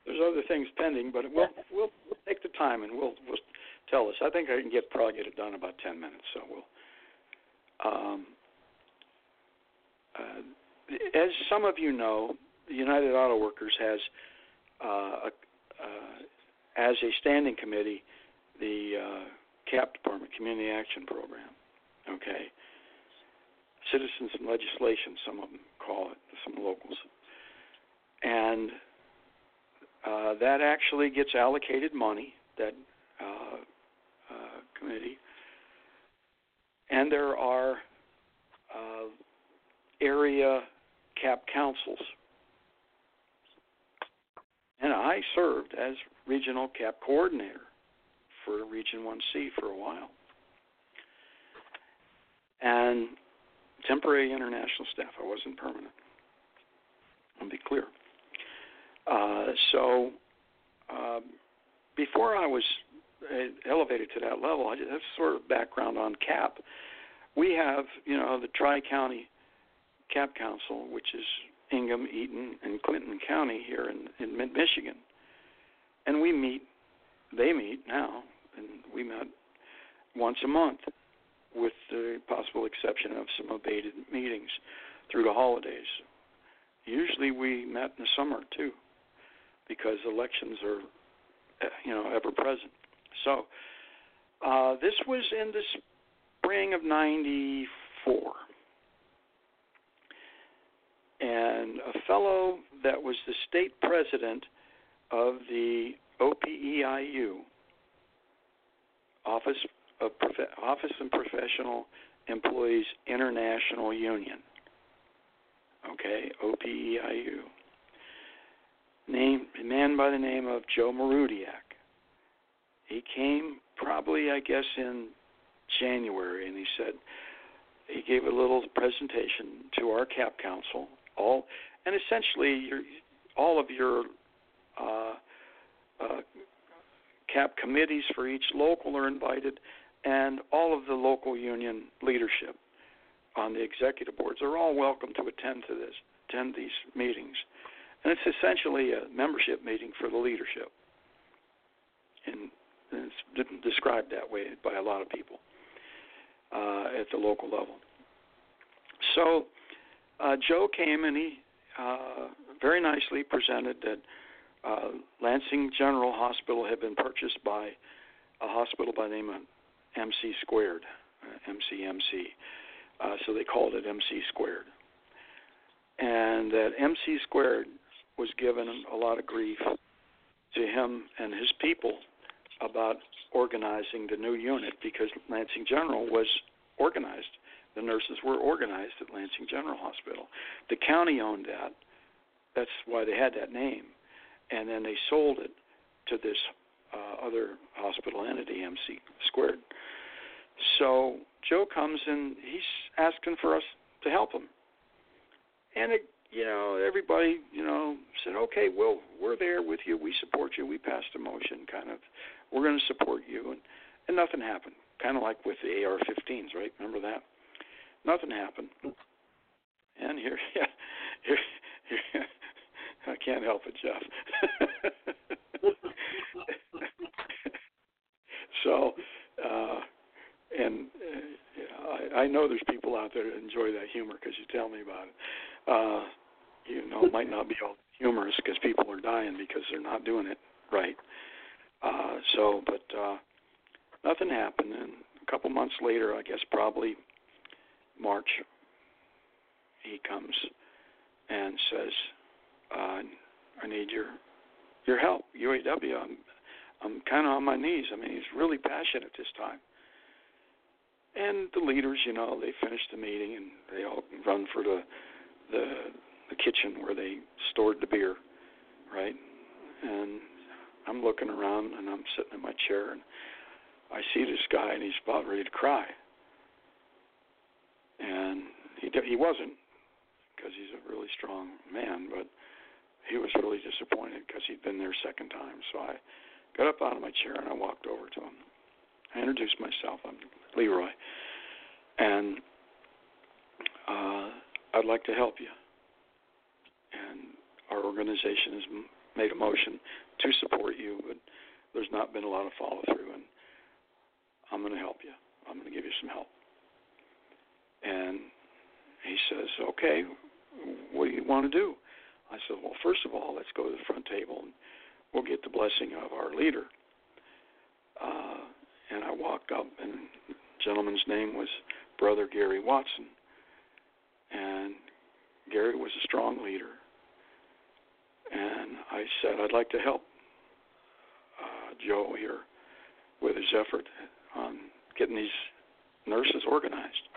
there's other things pending, but we'll, we'll we'll take the time and we'll we'll tell us. I think I can get probably get it done in about ten minutes. So we'll. Um, uh, as some of you know, the United Auto Workers has, uh, a, uh, as a standing committee, the uh, CAP Department, Community Action Program. Okay. Citizens and Legislation, some of them call it, some locals. And uh, that actually gets allocated money, that uh, uh, committee. And there are uh, area CAP councils and I served as regional CAP coordinator for Region 1C for a while. And temporary international staff, I wasn't permanent. I'll be clear. Uh, so uh, before I was uh, elevated to that level, I just, that's sort of background on CAP. We have, you know, the Tri County CAP Council, which is Ingham, Eaton, and Clinton County here in, in mid Michigan. And we meet, they meet now, and we met once a month, with the possible exception of some abated meetings through the holidays. Usually we met in the summer too, because elections are, you know, ever present. So uh, this was in the spring of '94 and a fellow that was the state president of the OPEIU, Office of Office and Professional Employees International Union. Okay, OPEIU. Name a man by the name of Joe Marudiak. He came probably, I guess, in January, and he said he gave a little presentation to our CAP Council, all, and essentially your, all of your uh, uh, CAP committees for each local are invited, and all of the local union leadership on the executive boards are all welcome to attend to this, attend these meetings, and it's essentially a membership meeting for the leadership, and, and it's described that way by a lot of people uh, at the local level. So uh, Joe came and he uh, very nicely presented that uh, Lansing General Hospital had been purchased by a hospital by the name of MC Squared, uh, MCMC. Uh, so they called it MC Squared. And that MC Squared was given a lot of grief to him and his people about organizing the new unit because Lansing General was organized. The nurses were organized at Lansing General Hospital. The county owned that. That's why they had that name. And then they sold it to this uh, other hospital entity, MC Squared. So Joe comes and he's asking for us to help him. And it, you know, everybody, you know, said, "Okay, well, we're there with you. We support you. We passed a motion, kind of. We're going to support you." And and nothing happened. Kind of like with the AR-15s, right? Remember that? Nothing happened. And here, yeah, here, here I can't help it, Jeff. so, uh, and uh, I, I know there's people out there that enjoy that humor because you tell me about it. Uh, you know, it might not be all humorous because people are dying because they're not doing it right. Uh, so, but uh, nothing happened. And a couple months later, I guess probably March, he comes and says, uh, "I need your your help, UAW. I'm I'm kind of on my knees. I mean, he's really passionate this time." And the leaders, you know, they finish the meeting and they all run for the the the kitchen where they stored the beer, right? And I'm looking around and I'm sitting in my chair and I see this guy and he's about ready to cry. And he he wasn't because he's a really strong man, but he was really disappointed because he'd been there second time. So I got up out of my chair and I walked over to him. I introduced myself. I'm Leroy, and uh, I'd like to help you. Our organization has made a motion to support you, but there's not been a lot of follow through, and I'm going to help you. I'm going to give you some help. And he says, Okay, what do you want to do? I said, Well, first of all, let's go to the front table and we'll get the blessing of our leader. Uh, and I walked up, and the gentleman's name was Brother Gary Watson. And Gary was a strong leader. And I said, I'd like to help uh, Joe here with his effort on getting these nurses organized.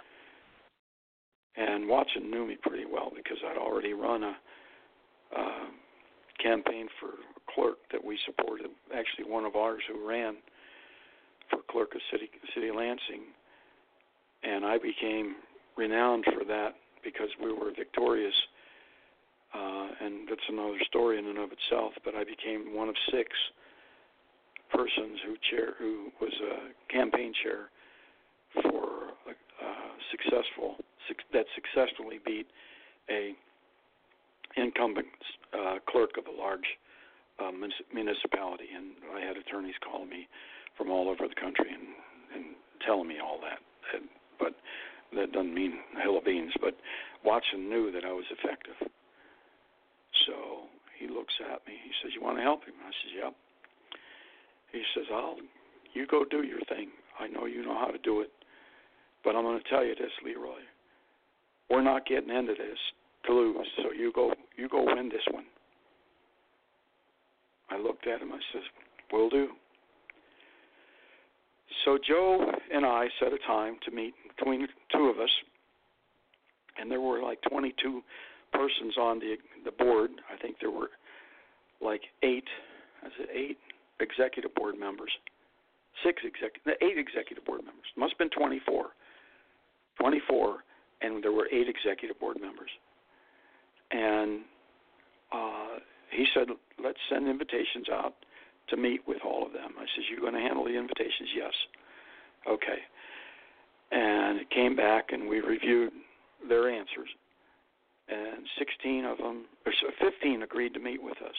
And Watson knew me pretty well because I'd already run a uh, campaign for clerk that we supported. Actually, one of ours who ran for clerk of city city Lansing, and I became renowned for that because we were victorious. Uh, and that's another story in and of itself. But I became one of six persons who chair who was a campaign chair for a, a successful that successfully beat a incumbent uh, clerk of a large uh, municipality, and I had attorneys calling me from all over the country and, and telling me all that. And, but that doesn't mean a hill of beans. But Watson knew that I was effective. So he looks at me. He says, "You want to help him?" I says, "Yep." He says, "I'll. You go do your thing. I know you know how to do it. But I'm going to tell you this, Leroy. We're not getting into this to lose. So you go. You go win this one." I looked at him. I says, Will do. So Joe and I set a time to meet between the two of us, and there were like 22 persons on the the board. I think there were like eight, I said eight executive board members, six executive, eight executive board members. Must have been 24, 24, and there were eight executive board members. And uh, he said, let's send invitations out to meet with all of them. I says, you're going to handle the invitations? Yes. Okay. And it came back, and we reviewed their answers and 16 of them, or 15 agreed to meet with us.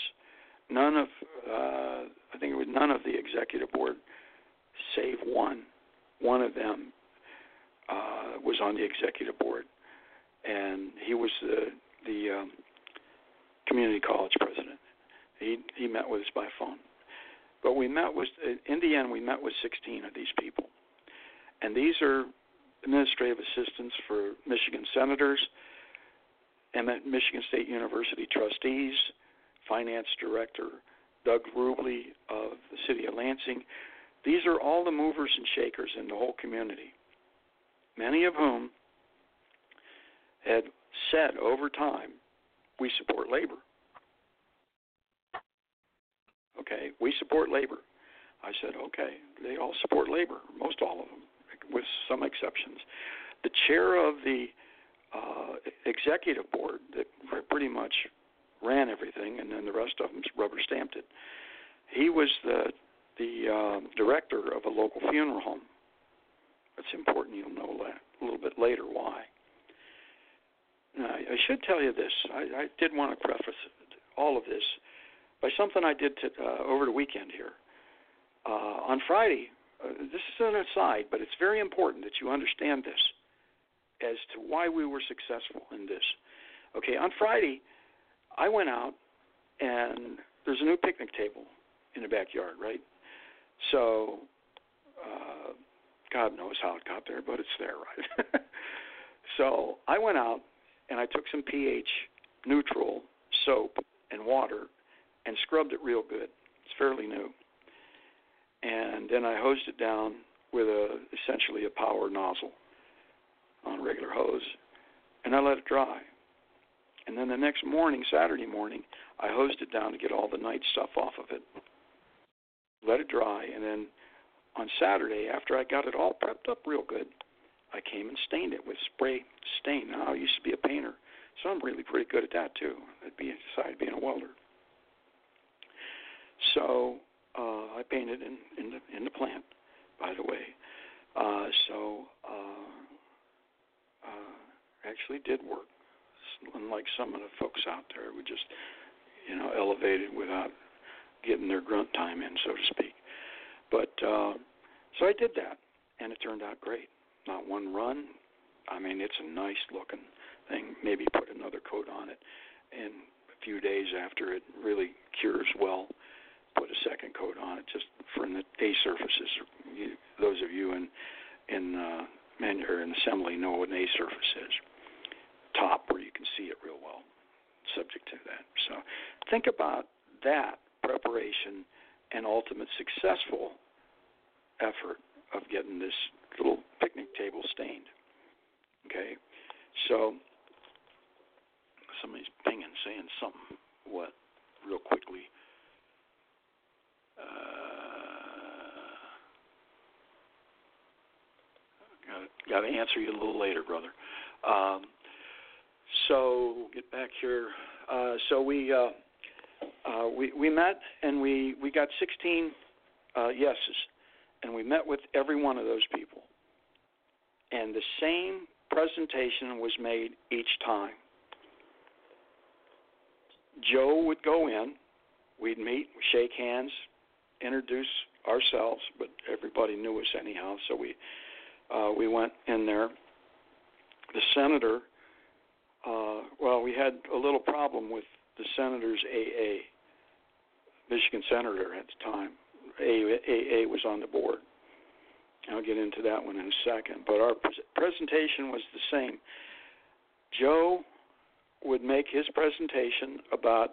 None of, uh, I think it was none of the executive board, save one. One of them uh, was on the executive board, and he was the the um, community college president. He he met with us by phone, but we met with in the end we met with 16 of these people, and these are administrative assistants for Michigan senators Michigan State University trustees, finance director Doug Rubley of the city of Lansing. These are all the movers and shakers in the whole community, many of whom had said over time, we support labor. Okay, we support labor. I said, okay, they all support labor, most all of them, with some exceptions. The chair of the uh, executive board that pretty much ran everything, and then the rest of them rubber stamped it. He was the the uh, director of a local funeral home. It's important you'll know that a little bit later why. Now, I should tell you this. I, I did want to preface all of this by something I did to, uh, over the weekend here. Uh, on Friday, uh, this is an aside, but it's very important that you understand this as to why we were successful in this. Okay, on Friday, I went out and there's a new picnic table in the backyard, right? So, uh, God knows how it got there, but it's there, right? so I went out and I took some pH neutral soap and water and scrubbed it real good. It's fairly new. And then I hosed it down with a essentially a power nozzle on regular hose, and I let it dry. And then the next morning, Saturday morning, I hosed it down to get all the night stuff off of it. Let it dry, and then on Saturday, after I got it all prepped up real good, I came and stained it with spray stain. Now I used to be a painter, so I'm really pretty good at that too. I'd be inside being a welder. So uh, I painted in in the in the plant, by the way. Uh, so uh, uh, actually did work. Unlike some of the folks out there who just, you know, elevated without getting their grunt time in, so to speak. But uh, so I did that, and it turned out great. Not one run. I mean, it's a nice looking thing. Maybe put another coat on it, and a few days after it really cures well, put a second coat on it, just for the A surfaces. You, those of you in in uh, manu- or an assembly know what an A surface is. Top where you can see it real well, subject to that. So think about that preparation and ultimate successful effort of getting this little picnic table stained. Okay, so somebody's pinging, saying something. What? Real quickly. Uh, got to answer you a little later, brother. Um, so get back here. Uh, so we uh, uh, we we met and we we got 16 uh, yeses, and we met with every one of those people, and the same presentation was made each time. Joe would go in, we'd meet, shake hands, introduce ourselves, but everybody knew us anyhow, so we uh, we went in there. The senator, uh, well, we had a little problem with the senator's AA, Michigan senator at the time. AA was on the board. I'll get into that one in a second. But our pre- presentation was the same. Joe would make his presentation about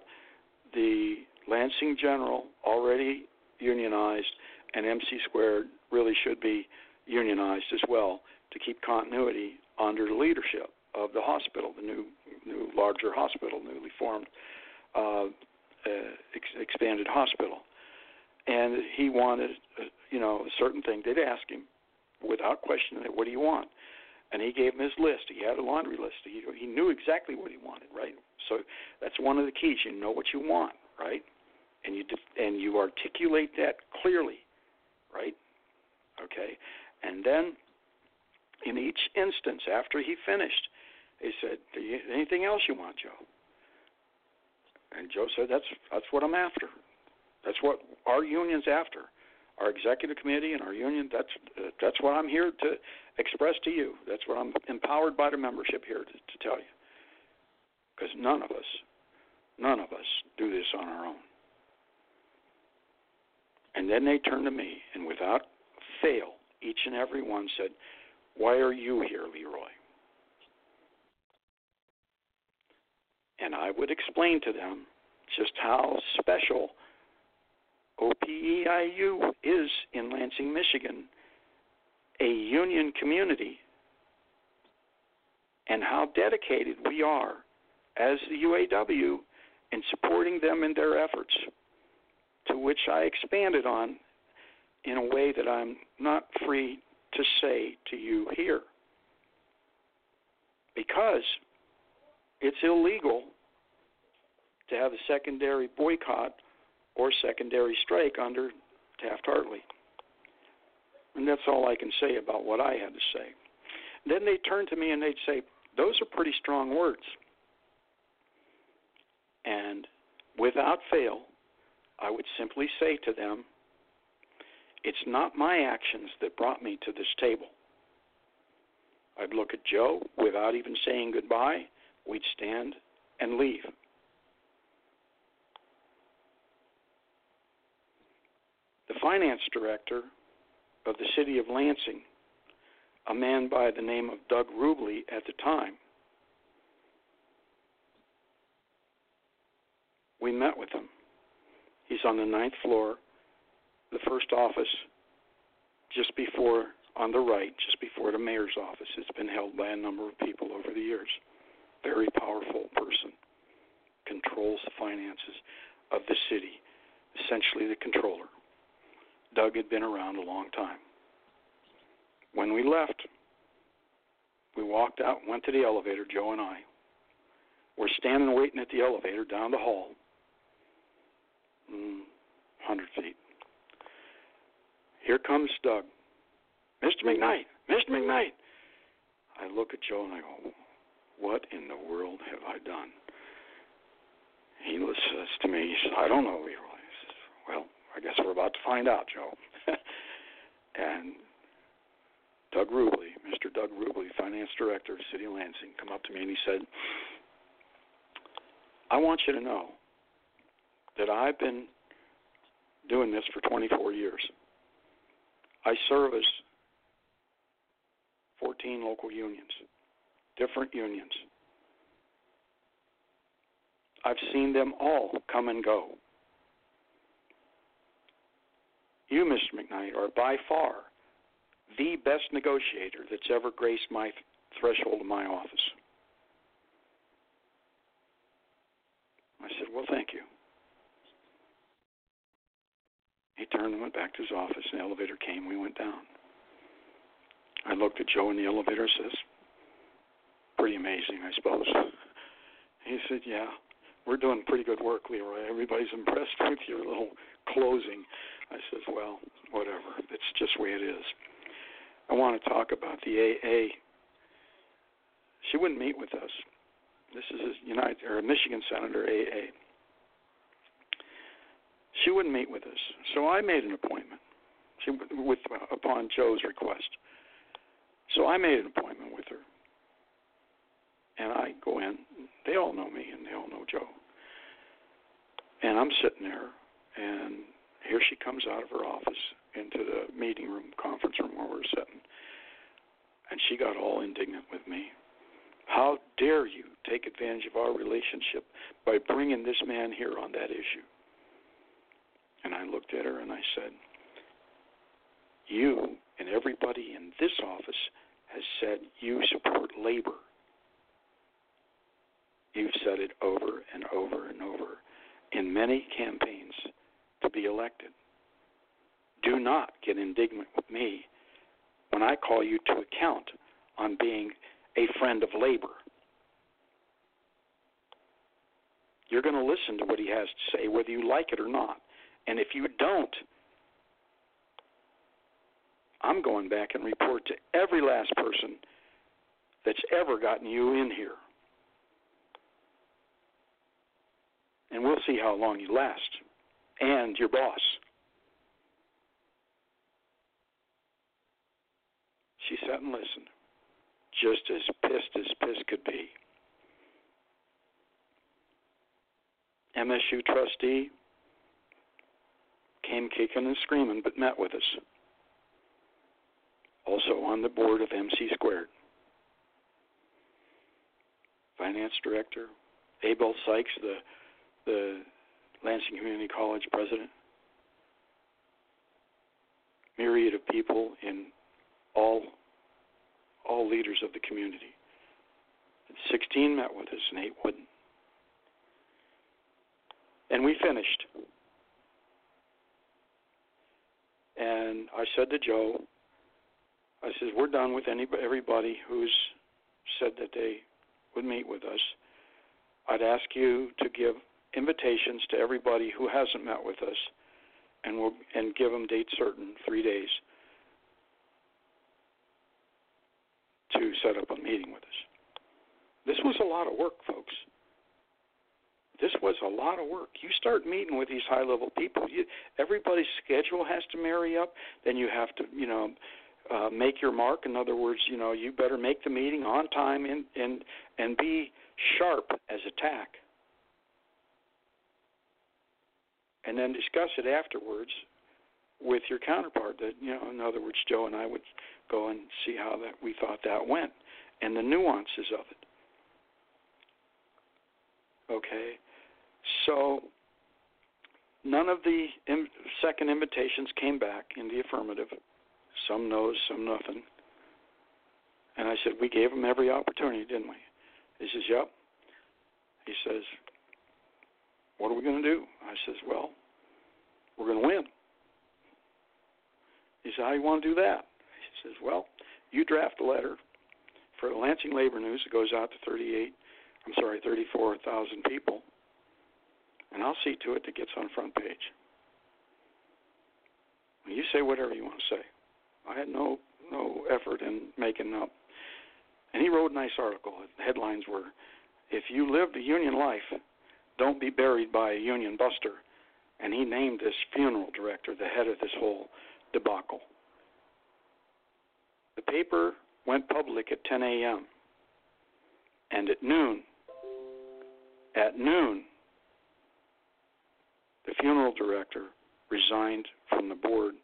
the Lansing General already unionized, and MC squared really should be unionized as well to keep continuity under the leadership of the hospital, the new, new larger hospital, newly formed, uh, uh, ex- expanded hospital. And he wanted, uh, you know, a certain thing. They'd ask him, without question, what do you want? And he gave him his list. He had a laundry list. He he knew exactly what he wanted, right? So that's one of the keys. You know what you want, right? And you and you articulate that clearly, right? Okay. And then in each instance, after he finished, he said, "Anything else you want, Joe?" And Joe said, "That's that's what I'm after. That's what our union's after our executive committee and our union. That's uh, that's what I'm here to express to you. That's what I'm empowered by the membership here to, to tell you. Because none of us, none of us do this on our own. And then they turned to me, and without fail, each and every one said, "Why are you here, Leroy?" And I would explain to them just how special OPEIU is in Lansing, Michigan, a union community, and how dedicated we are as the UAW in supporting them in their efforts, to which I expanded on in a way that I'm not free to say to you here. Because it's illegal to have a secondary boycott or secondary strike under Taft Hartley. And that's all I can say about what I had to say. Then they'd turn to me and they'd say, Those are pretty strong words. And without fail, I would simply say to them, It's not my actions that brought me to this table. I'd look at Joe without even saying goodbye. We'd stand and leave. the finance director of the city of Lansing, a man by the name of Doug Rubley at the time, we met with him. He's on the ninth floor, the first office, just before, on the right, just before the mayor's office. It's been held by a number of people over the years. Very powerful person. Controls the finances of the city, essentially the controller. Doug had been around a long time. When we left, we walked out, went to the elevator, Joe and I. We're standing waiting at the elevator down the hall, mm, 100 feet. Here comes Doug. Mr. McKnight, Mr. McKnight. I look at Joe and I go, What in the world have I done? He says to me, he says, I don't know, Leroy. He says, Well, I guess we're about to find out, Joe. and Doug Rubley, Mr. Doug Rubley, finance director of City of Lansing, come up to me and he said, I want you to know that I've been doing this for 24 years. I service 14 local unions, different unions. I've seen them all come and go. You, Mr. McKnight, are by far the best negotiator that's ever graced my th- threshold of my office. I said, Well, thank you. He turned and went back to his office, and the elevator came. We went down. I looked at Joe in the elevator says, Pretty amazing, I suppose. He said, Yeah, we're doing pretty good work, Leroy. Everybody's impressed with your little closing. I says, well, whatever. It's just the way it is. I want to talk about the AA. She wouldn't meet with us. This is a United or a Michigan senator AA. She wouldn't meet with us, so I made an appointment. She with upon Joe's request. So I made an appointment with her, and I go in. They all know me, and they all know Joe. And I'm sitting there, and here she comes out of her office into the meeting room, conference room where we're sitting. And she got all indignant with me. How dare you take advantage of our relationship by bringing this man here on that issue? And I looked at her and I said, You and everybody in this office has said you support labor. You've said it over and over and over in many campaigns to be elected. Do not get indignant with me when I call you to account on being a friend of labor. You're going to listen to what he has to say, whether you like it or not. And if you don't, I'm going back and report to every last person that's ever gotten you in here. And we'll see how long you last. And your boss. She sat and listened, just as pissed as piss could be. MSU trustee came kicking and screaming, but met with us. Also on the board of MC Squared. Finance director, Abel Sykes, the the Lansing Community College president. Myriad of people in all all leaders of the community. 16 met with us and 8 wouldn't. And we finished. And I said to Joe, I said, we're done with any everybody who's said that they would meet with us. I'd ask you to give invitations to everybody who hasn't met with us, and we'll and give them date certain, three days, to set up a meeting with us. This was a lot of work, folks. This was a lot of work. You start meeting with these high level people. You, everybody's schedule has to marry up. Then you have to, you know, uh, make your mark. In other words, you know, you better make the meeting on time and and and be sharp as a tack. And then discuss it afterwards with your counterpart. That you know, in other words, Joe and I would go and see how that we thought that went and the nuances of it. Okay, so none of the Im- second invitations came back in the affirmative. Some no's, some nothing. And I said, We gave them every opportunity, didn't we? He says, Yep. He says, What are we going to do? I says, Well, we're going to win. He said, How do you want to do that? He says, Well, you draft a letter for the Lansing Labor News. It goes out to 38, I'm sorry, 34,000 people. And I'll see to it that gets on front page. You say whatever you want to say. I had no no effort in making up. And he wrote a nice article. The headlines were, "If you lived a union life, don't be buried by a union buster." And he named this funeral director the head of this whole debacle. The paper went public at 10 a.m. And at noon, at noon, the funeral director resigned from the board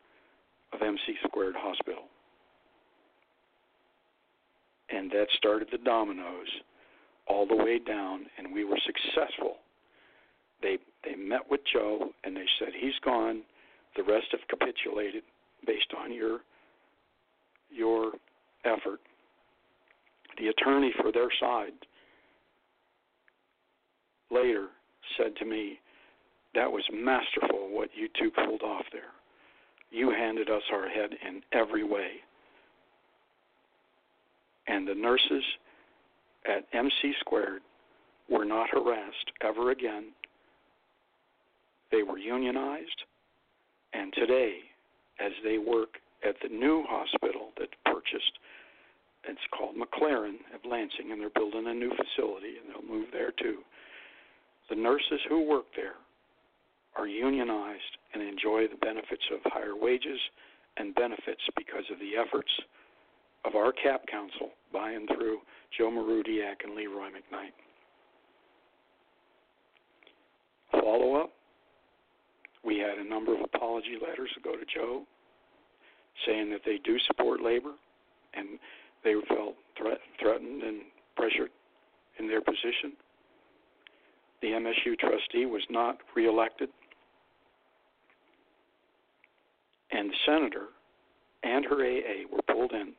of MC Squared Hospital. And that started the dominoes all the way down, and we were successful. They they met with Joe and they said he's gone. The rest have capitulated based on your your effort. The attorney for their side later said to me, "That was masterful what you two pulled off there." You handed us our head in every way. And the nurses at MC Squared were not harassed ever again. They were unionized, and today, as they work at the new hospital that's purchased, it's called McLaren of Lansing, and they're building a new facility, and they'll move there too. The nurses who work there are unionized and enjoy the benefits of higher wages and benefits because of the efforts of our CAP Council by and through Joe Marudiak and Leroy McKnight. Follow up, we had a number of apology letters go to Joe saying that they do support labor and they felt threat, threatened and pressured in their position. The MSU trustee was not reelected senator and her AA were pulled in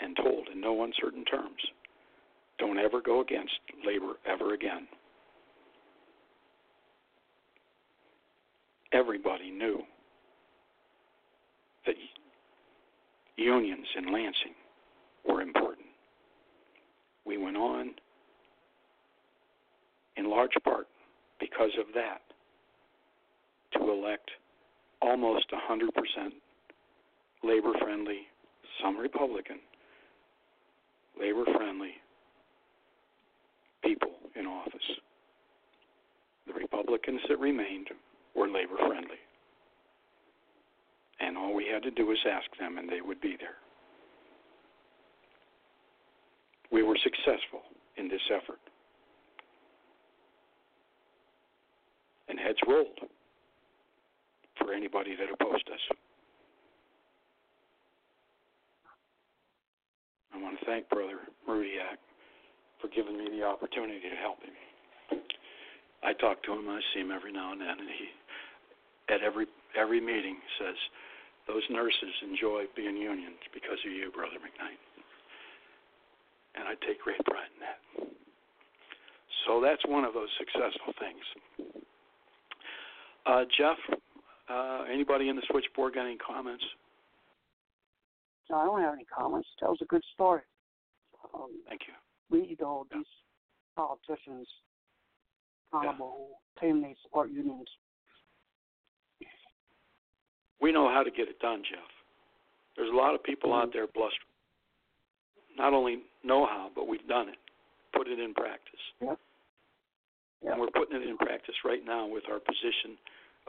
and told in no uncertain terms don't ever go against labor ever again. Everybody knew that unions in Lansing were important. We went on, in large part because of that, to elect almost 100% labor friendly, some Republican, labor friendly people in office. The Republicans that remained were labor friendly. And all we had to do was ask them, and they would be there. We were successful in this effort. And heads rolled for anybody that opposed us. I want to thank Brother Rudiak for giving me the opportunity to help him. I talk to him, I see him every now and then, and he, at every every meeting, says, "Those nurses enjoy being unions because of you, Brother McKnight," and I take great pride in that. So that's one of those successful things. Uh, Jeff, uh, anybody in the switchboard got any comments? No, I don't have any comments. That was a good story. Um, Thank you. we know these politicians accountable, claim they support unions. We know how to get it done, Jeff. There's a lot of people out there blustering. Not only know how, but we've done it, put it in practice. Yep. Yep. And we're putting it in practice right now with our position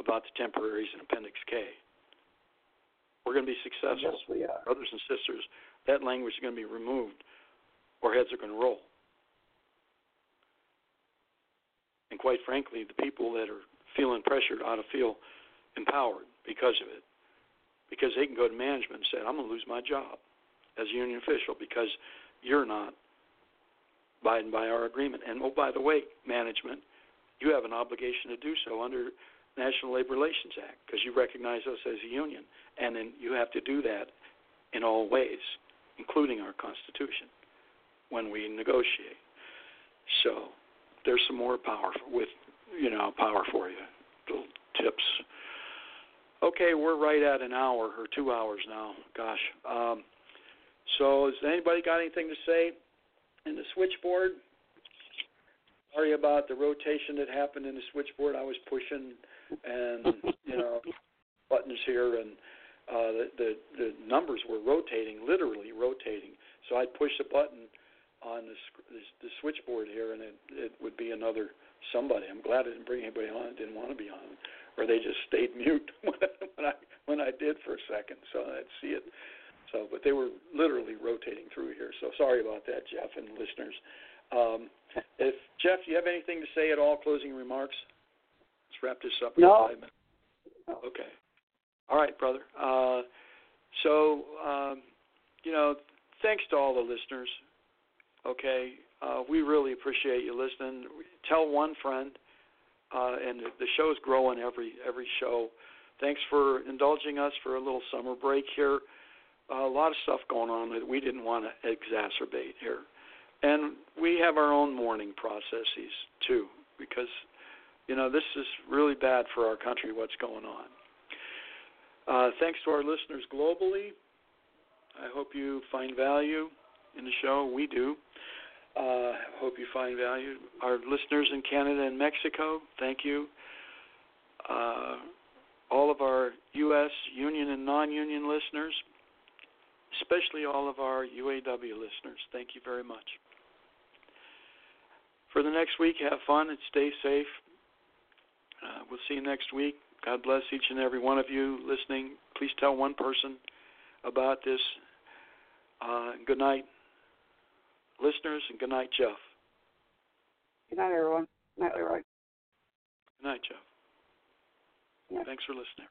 about the temporaries in Appendix K. We're going to be successful. Yes, we are. Brothers and sisters, that language is going to be removed or heads are going to roll. And quite frankly, the people that are feeling pressured ought to feel empowered because of it. Because they can go to management and say, I'm going to lose my job as a union official because you're not abiding by our agreement. And oh, by the way, management, you have an obligation to do so under National Labor Relations Act because you recognize us as a union. And then you have to do that in all ways, including our Constitution, when we negotiate. So there's some more power with, you know, power for you, little tips. Okay, we're right at an hour or two hours now. Gosh. Um, so, has anybody got anything to say in the switchboard? Sorry about the rotation that happened in the switchboard. I was pushing and you know buttons here, and uh, the, the the numbers were rotating, literally rotating. So I'd push a button on the, the switchboard here, and it, it would be another somebody. I'm glad I didn't bring anybody on. I didn't want to be on, or they just stayed mute when I when I did for a second, so I'd see it. So, but they were literally rotating through here. So sorry about that, Jeff and listeners. Um, if Jeff, you have anything to say at all? Closing remarks. Wrap this up. No. Five minutes. Okay. All right, brother. Uh, so, um, you know, thanks to all the listeners. Okay, uh, we really appreciate you listening. Tell one friend, uh, and the, the show's growing every every show. Thanks for indulging us for a little summer break here. Uh, a lot of stuff going on that we didn't want to exacerbate here, and we have our own mourning processes too, because you know this is really bad for our country. What's going on? Uh, thanks to our listeners globally. I hope you find value in the show. We do. Uh, hope you find value. Our listeners in Canada and Mexico, thank you. Uh, all of our U.S. union and non union listeners, especially all of our UAW listeners, thank you very much. For the next week, have fun and stay safe. Uh, we'll see you next week. God bless each and every one of you listening. Please tell one person about this. Uh, good night, listeners, and good night, Jeff. Good night, everyone. Good night, Leroy. Good night, Jeff. Yeah. Thanks for listening.